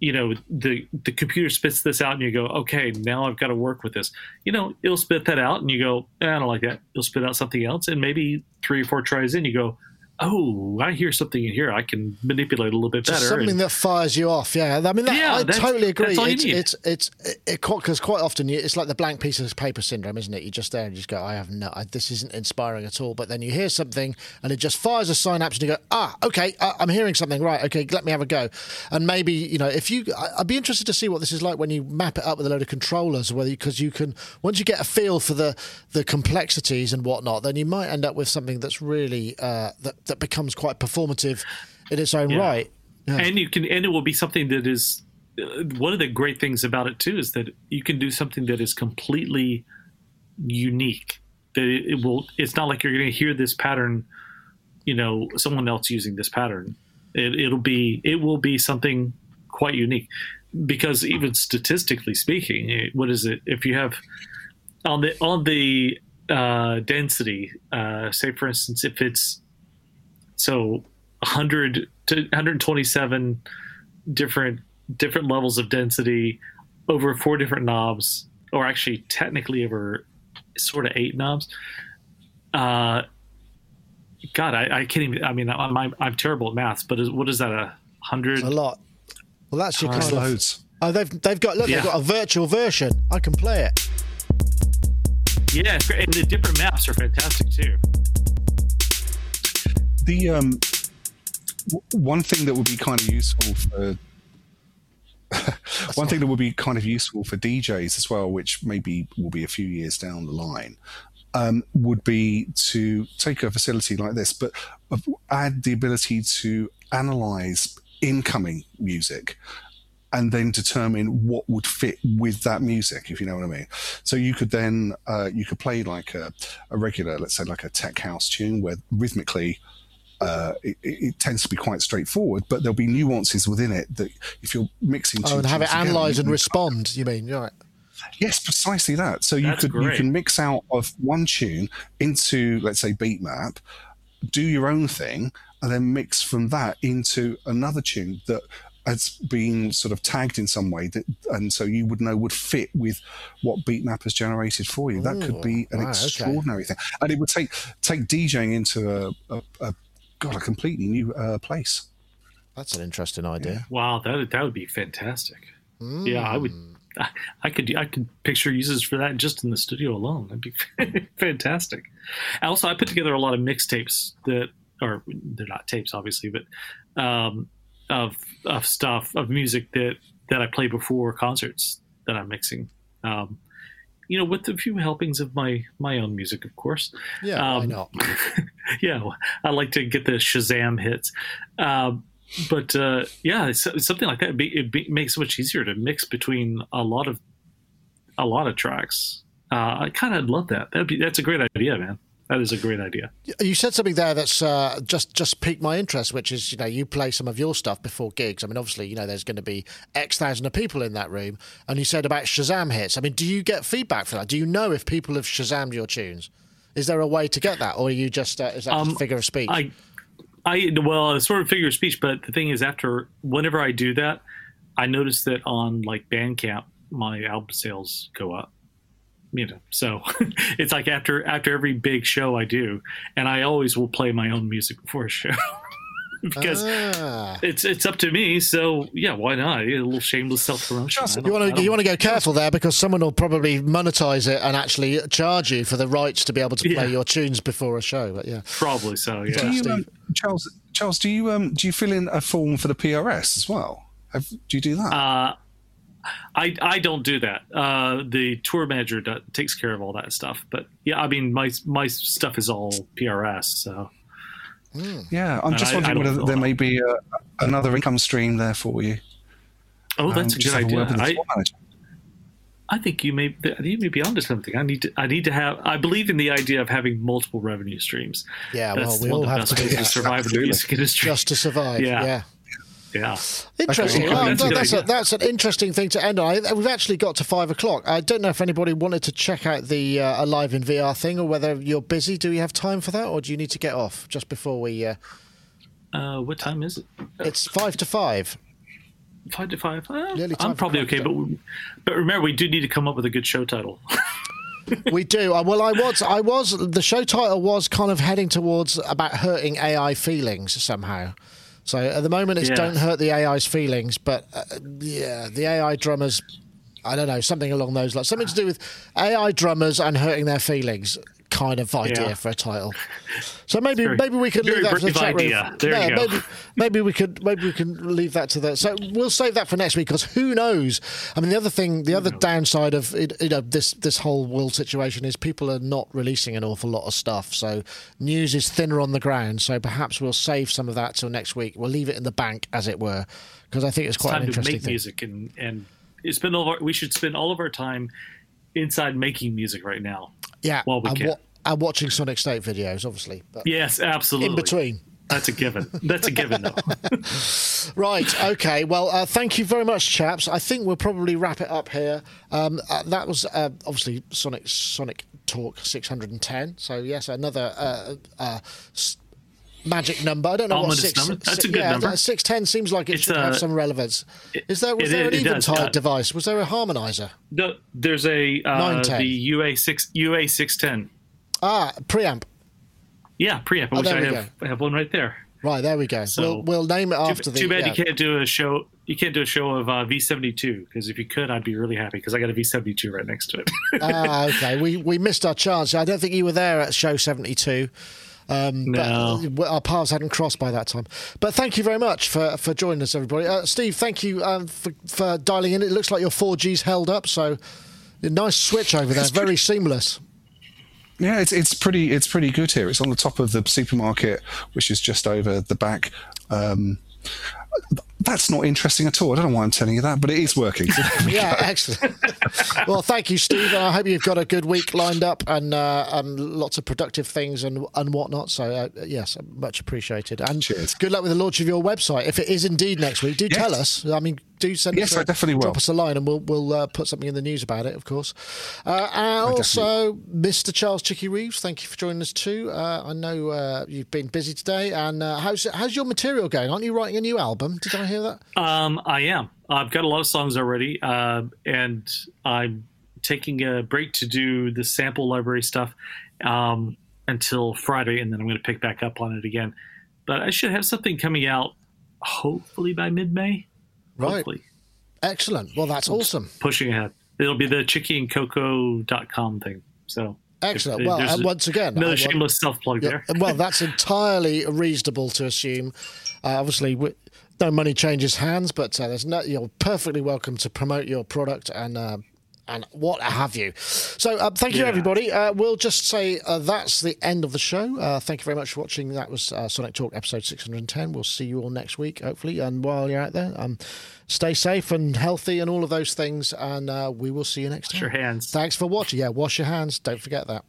[SPEAKER 2] you know the the computer spits this out and you go okay now i've got to work with this. You know it'll spit that out and you go eh, i don't like that. It'll spit out something else and maybe three or four tries in you go oh, I hear something in here. I can manipulate a little bit better.
[SPEAKER 1] Just something and, that fires you off. Yeah, I mean, that, yeah, I totally agree. It's, it's, it's it because quite often you, it's like the blank piece of paper syndrome, isn't it? You're just there and you just go, I have no, I, this isn't inspiring at all. But then you hear something and it just fires a synapse, and you go, ah, okay, uh, I'm hearing something. Right, okay, let me have a go. And maybe you know, if you, I'd be interested to see what this is like when you map it up with a load of controllers, whether because you can once you get a feel for the the complexities and whatnot, then you might end up with something that's really uh, that that becomes quite performative in its own yeah. right.
[SPEAKER 2] Yeah. And you can, and it will be something that is uh, one of the great things about it too is that you can do something that is completely unique. That it, it will. It's not like you're going to hear this pattern, you know, someone else using this pattern. It, it'll be, it will be something quite unique. because even statistically speaking, it, what is it? If you have on the on the uh, density, uh, say for instance, if it's so 100 to 127 different different levels of density over four different knobs, or actually technically over sort of eight knobs. Uh, God, I, I can't even. I mean, I'm, I'm, I'm terrible at maths, but is, what is that? A hundred?
[SPEAKER 1] A lot. Well, that's your
[SPEAKER 3] There's
[SPEAKER 1] kind of.
[SPEAKER 3] loads.
[SPEAKER 1] Oh, they've they've got look.
[SPEAKER 2] Yeah.
[SPEAKER 1] They've got a virtual version. I can play it.
[SPEAKER 2] Yeah, and the different maps are fantastic too.
[SPEAKER 3] The um, w- one thing that would be kind of useful for one thing that would be kind of useful for DJs as well, which maybe will be a few years down the line, um, would be to take a facility like this, but add the ability to analyze incoming music and then determine what would fit with that music, if you know what I mean. So you could then uh, you could play like a, a regular, let's say like a tech house tune, where rhythmically uh, it, it it tends to be quite straightforward, but there'll be nuances within it that if you're mixing two
[SPEAKER 1] Oh, and have it
[SPEAKER 3] tunes together,
[SPEAKER 1] analyse
[SPEAKER 3] you
[SPEAKER 1] and
[SPEAKER 3] can-
[SPEAKER 1] respond. You mean right?
[SPEAKER 3] Yes, precisely that. So you
[SPEAKER 2] That's
[SPEAKER 3] could you can mix out of one tune into let's say beat map, do your own thing, and then mix from that into another tune that has been sort of tagged in some way that and so you would know would fit with what beatmap has generated for you. That could be an
[SPEAKER 1] right, okay.
[SPEAKER 3] extraordinary thing. And it would take take DJing into a, a, a God, a completely new uh, place.
[SPEAKER 1] That's an interesting idea.
[SPEAKER 2] Wow, that that would be fantastic. Yeah, I would. I, I could I could picture uses for that just in the studio alone. That'd be fantastic. Also, I put together a lot of mixtapes that are they're not tapes, obviously, but um, of of stuff of music that that I play before concerts that I'm mixing. Um, you know, with a few helpings of my my own music, of course.
[SPEAKER 1] Yeah,
[SPEAKER 2] Um,
[SPEAKER 1] not?
[SPEAKER 2] yeah, I like to get the Shazam hits. Um, but uh, yeah, it's, it's something like that. It, be, it be, makes it much easier to mix between a lot of a lot of tracks. Uh, I kind of love that. That'd be that's a great idea, man. That is a great idea.
[SPEAKER 1] You said something there that's uh, just just piqued my interest, which is you know you play some of your stuff before gigs. I mean, obviously you know there's going to be X thousand of people in that room, and you said about Shazam hits. I mean, do you get feedback for that? Do you know if people have Shazammed your tunes? Is there a way to get that, or are you just uh, is that just
[SPEAKER 2] Um,
[SPEAKER 1] figure of speech?
[SPEAKER 2] I, I well, it's sort of figure of speech, but the thing is, after whenever I do that, I notice that on like Bandcamp, my album sales go up. You know, so it's like after after every big show I do, and I always will play my own music before a show because
[SPEAKER 1] Ah.
[SPEAKER 2] it's it's up to me. So yeah, why not? A little shameless self promotion.
[SPEAKER 1] You want to you want to go careful there because someone will probably monetize it and actually charge you for the rights to be able to play
[SPEAKER 2] Yeah.
[SPEAKER 1] your tunes before a show. But yeah,
[SPEAKER 2] probably so.
[SPEAKER 3] Do
[SPEAKER 2] Yeah.
[SPEAKER 3] you, um, Charles? Charles, do you um, do you fill in a form for the PRS as well? Have, do you do that?
[SPEAKER 2] Uh, I I don't do that. Uh, the tour manager does, takes care of all that stuff. But yeah, I mean my my stuff is all PRS. So
[SPEAKER 3] yeah, I'm
[SPEAKER 2] and
[SPEAKER 3] just
[SPEAKER 2] I- I
[SPEAKER 3] wondering
[SPEAKER 2] don't
[SPEAKER 3] whether there
[SPEAKER 2] that.
[SPEAKER 3] may be a, another income stream there for you.
[SPEAKER 2] oh, that's
[SPEAKER 3] Um,
[SPEAKER 2] a
[SPEAKER 3] just
[SPEAKER 2] good
[SPEAKER 3] have a word
[SPEAKER 2] idea.
[SPEAKER 3] with the
[SPEAKER 2] I,
[SPEAKER 3] tour.
[SPEAKER 2] I think you may you may be onto something. I need to I need to have. I believe in the idea of having multiple revenue streams.
[SPEAKER 1] yeah. Well,
[SPEAKER 2] That's
[SPEAKER 1] we
[SPEAKER 2] one
[SPEAKER 1] all
[SPEAKER 2] of the
[SPEAKER 1] have
[SPEAKER 2] best
[SPEAKER 1] to do
[SPEAKER 2] ways to
[SPEAKER 1] that
[SPEAKER 2] survive in the
[SPEAKER 3] Absolutely.
[SPEAKER 2] music industry.
[SPEAKER 1] just to survive.
[SPEAKER 2] Yeah.
[SPEAKER 1] yeah.
[SPEAKER 2] Yeah.
[SPEAKER 1] Interesting.
[SPEAKER 2] Okay,
[SPEAKER 1] Well,
[SPEAKER 2] that's
[SPEAKER 1] that's, a, that's an interesting thing to end on. I, we've actually got to five o'clock. I don't know if anybody wanted to check out the uh, Alive in VR thing or whether you're busy. Do we have time for that or do you need to get off just before we. Uh,
[SPEAKER 2] Uh, what time is it?
[SPEAKER 1] it's five to five.
[SPEAKER 2] Five to five. Uh, I'm probably okay, but we- but remember we do need to come up with a good show title.
[SPEAKER 1] We do. Uh, well, I was. I was. The show title was kind of heading towards about hurting AI feelings somehow. So at the moment, it's
[SPEAKER 2] Yeah.
[SPEAKER 1] don't hurt the AI's feelings. But uh, yeah, the AI drummers. I don't know something along those lines. Something to do with AI drummers and hurting their feelings. Kind of idea
[SPEAKER 2] Yeah.
[SPEAKER 1] for a title. So maybe
[SPEAKER 2] very-
[SPEAKER 1] maybe we could leave that for the chat
[SPEAKER 2] idea.
[SPEAKER 1] room.
[SPEAKER 2] There you
[SPEAKER 1] Yeah,
[SPEAKER 2] go.
[SPEAKER 1] Maybe, maybe we could maybe we can leave that to the. So we'll save that for next week because who knows? I mean, the other thing, the other downside of it, you know this this whole world situation is people are not releasing an awful lot of stuff. So news is thinner on the ground. So perhaps we'll save some of that till next week. We'll leave it in the bank, as it were, because I think it's quite an interesting
[SPEAKER 2] make
[SPEAKER 1] thing.
[SPEAKER 2] music and and spend all of our, we should spend all of our time inside making music right now.
[SPEAKER 1] Yeah,
[SPEAKER 2] while we
[SPEAKER 1] and,
[SPEAKER 2] can.
[SPEAKER 1] wa- and watching Sonic State videos, obviously. But
[SPEAKER 2] Yes, absolutely.
[SPEAKER 1] in between.
[SPEAKER 2] That's a given. That's a given, though.
[SPEAKER 1] Right. Okay. Well, uh, thank you very much, chaps. I think we'll probably wrap it up here. Um, uh, that was uh, obviously Sonic Sonic Talk 610. So yes, another uh, uh, magic number. I don't know what six.
[SPEAKER 2] number. That's a good
[SPEAKER 1] yeah,
[SPEAKER 2] number.
[SPEAKER 1] Six ten seems like it
[SPEAKER 2] It's,
[SPEAKER 1] should have
[SPEAKER 2] uh,
[SPEAKER 1] some relevance. Is there was
[SPEAKER 2] it
[SPEAKER 1] there an
[SPEAKER 2] is- it does,
[SPEAKER 1] eventide
[SPEAKER 2] yeah.
[SPEAKER 1] device? Was there a harmonizer?
[SPEAKER 2] The, there's a uh,
[SPEAKER 1] 910.
[SPEAKER 2] the UA six UA six ten.
[SPEAKER 1] Ah, preamp.
[SPEAKER 2] Yeah, preamp.
[SPEAKER 1] Oh,
[SPEAKER 2] I have, I have one right there.
[SPEAKER 1] Right there we go.
[SPEAKER 2] So-
[SPEAKER 1] we'll we'll name it after
[SPEAKER 2] too,
[SPEAKER 1] the.
[SPEAKER 2] too bad
[SPEAKER 1] yeah.
[SPEAKER 2] you can't do a show. You can't do a show of uh, V72 because if you could, I'd be really happy because I got a V72 right next to it.
[SPEAKER 1] ah, okay. We we missed our chance. I don't think you were there at show seventy two. Um,
[SPEAKER 2] No.
[SPEAKER 1] but our paths hadn't crossed by that time. But thank you very much for, for joining us, everybody. Uh, Steve, thank you um, for, for dialing in. It looks like your 4G's held up, so nice switch over there. Very seamless.
[SPEAKER 3] Yeah, it's it's pretty it's pretty good here. It's on the top of the supermarket, which is just over the back. Um, that's not interesting at all. I don't know why I'm telling you that, but it is working.
[SPEAKER 1] Yeah, excellent. well, thank you, Steve. I hope you've got a good week lined up and uh, um, lots of productive things and and whatnot. So, uh, yes, much appreciated. And
[SPEAKER 3] Cheers.
[SPEAKER 1] good luck with the launch of your website. If it is indeed next week, do
[SPEAKER 3] Yes.
[SPEAKER 1] tell us. I mean, do send
[SPEAKER 3] Yes,
[SPEAKER 1] us a,
[SPEAKER 3] I definitely will.
[SPEAKER 1] drop us a line and we'll we'll uh, put something in the news about it, of course. Uh, and also, Mr. Charles Chicky Reeves, thank you for joining us too. Uh, I know uh, you've been busy today, and uh, how's how's your material going? Aren't you writing a new album? Did I hear that?
[SPEAKER 2] Um, I am. I've got a lot of songs already, uh, and I'm taking a break to do the sample library stuff um, until Friday, and then I'm going to pick back up on it again. But I should have something coming out hopefully by mid-May.
[SPEAKER 1] Right.
[SPEAKER 2] Hopefully,
[SPEAKER 1] Excellent. Well, that's awesome.
[SPEAKER 2] pushing ahead. It'll be the chickieandcoco.com thing. So
[SPEAKER 1] Excellent.
[SPEAKER 2] if-
[SPEAKER 1] Well, and once again, I
[SPEAKER 2] another
[SPEAKER 1] want-
[SPEAKER 2] shameless self-plug
[SPEAKER 1] Yeah,
[SPEAKER 2] there.
[SPEAKER 1] well, that's entirely reasonable to assume. Uh, obviously, we, no money changes hands, but uh, there's no. You're perfectly welcome to promote your product and. Uh, and what have you. So, uh, thank you,
[SPEAKER 2] Yeah.
[SPEAKER 1] everybody. Uh, we'll just say uh, that's the end of the show. Uh, thank you very much for watching. That was uh, Sonic Talk episode 610. We'll see you all next week, hopefully. And while you're out there, um, stay safe and healthy and all of those things. And uh, we will see you next time.
[SPEAKER 2] Wash your hands.
[SPEAKER 1] Thanks for watching. Yeah, wash your hands. Don't forget that.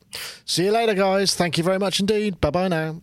[SPEAKER 1] See you later, guys. Thank you very much indeed. Bye bye now.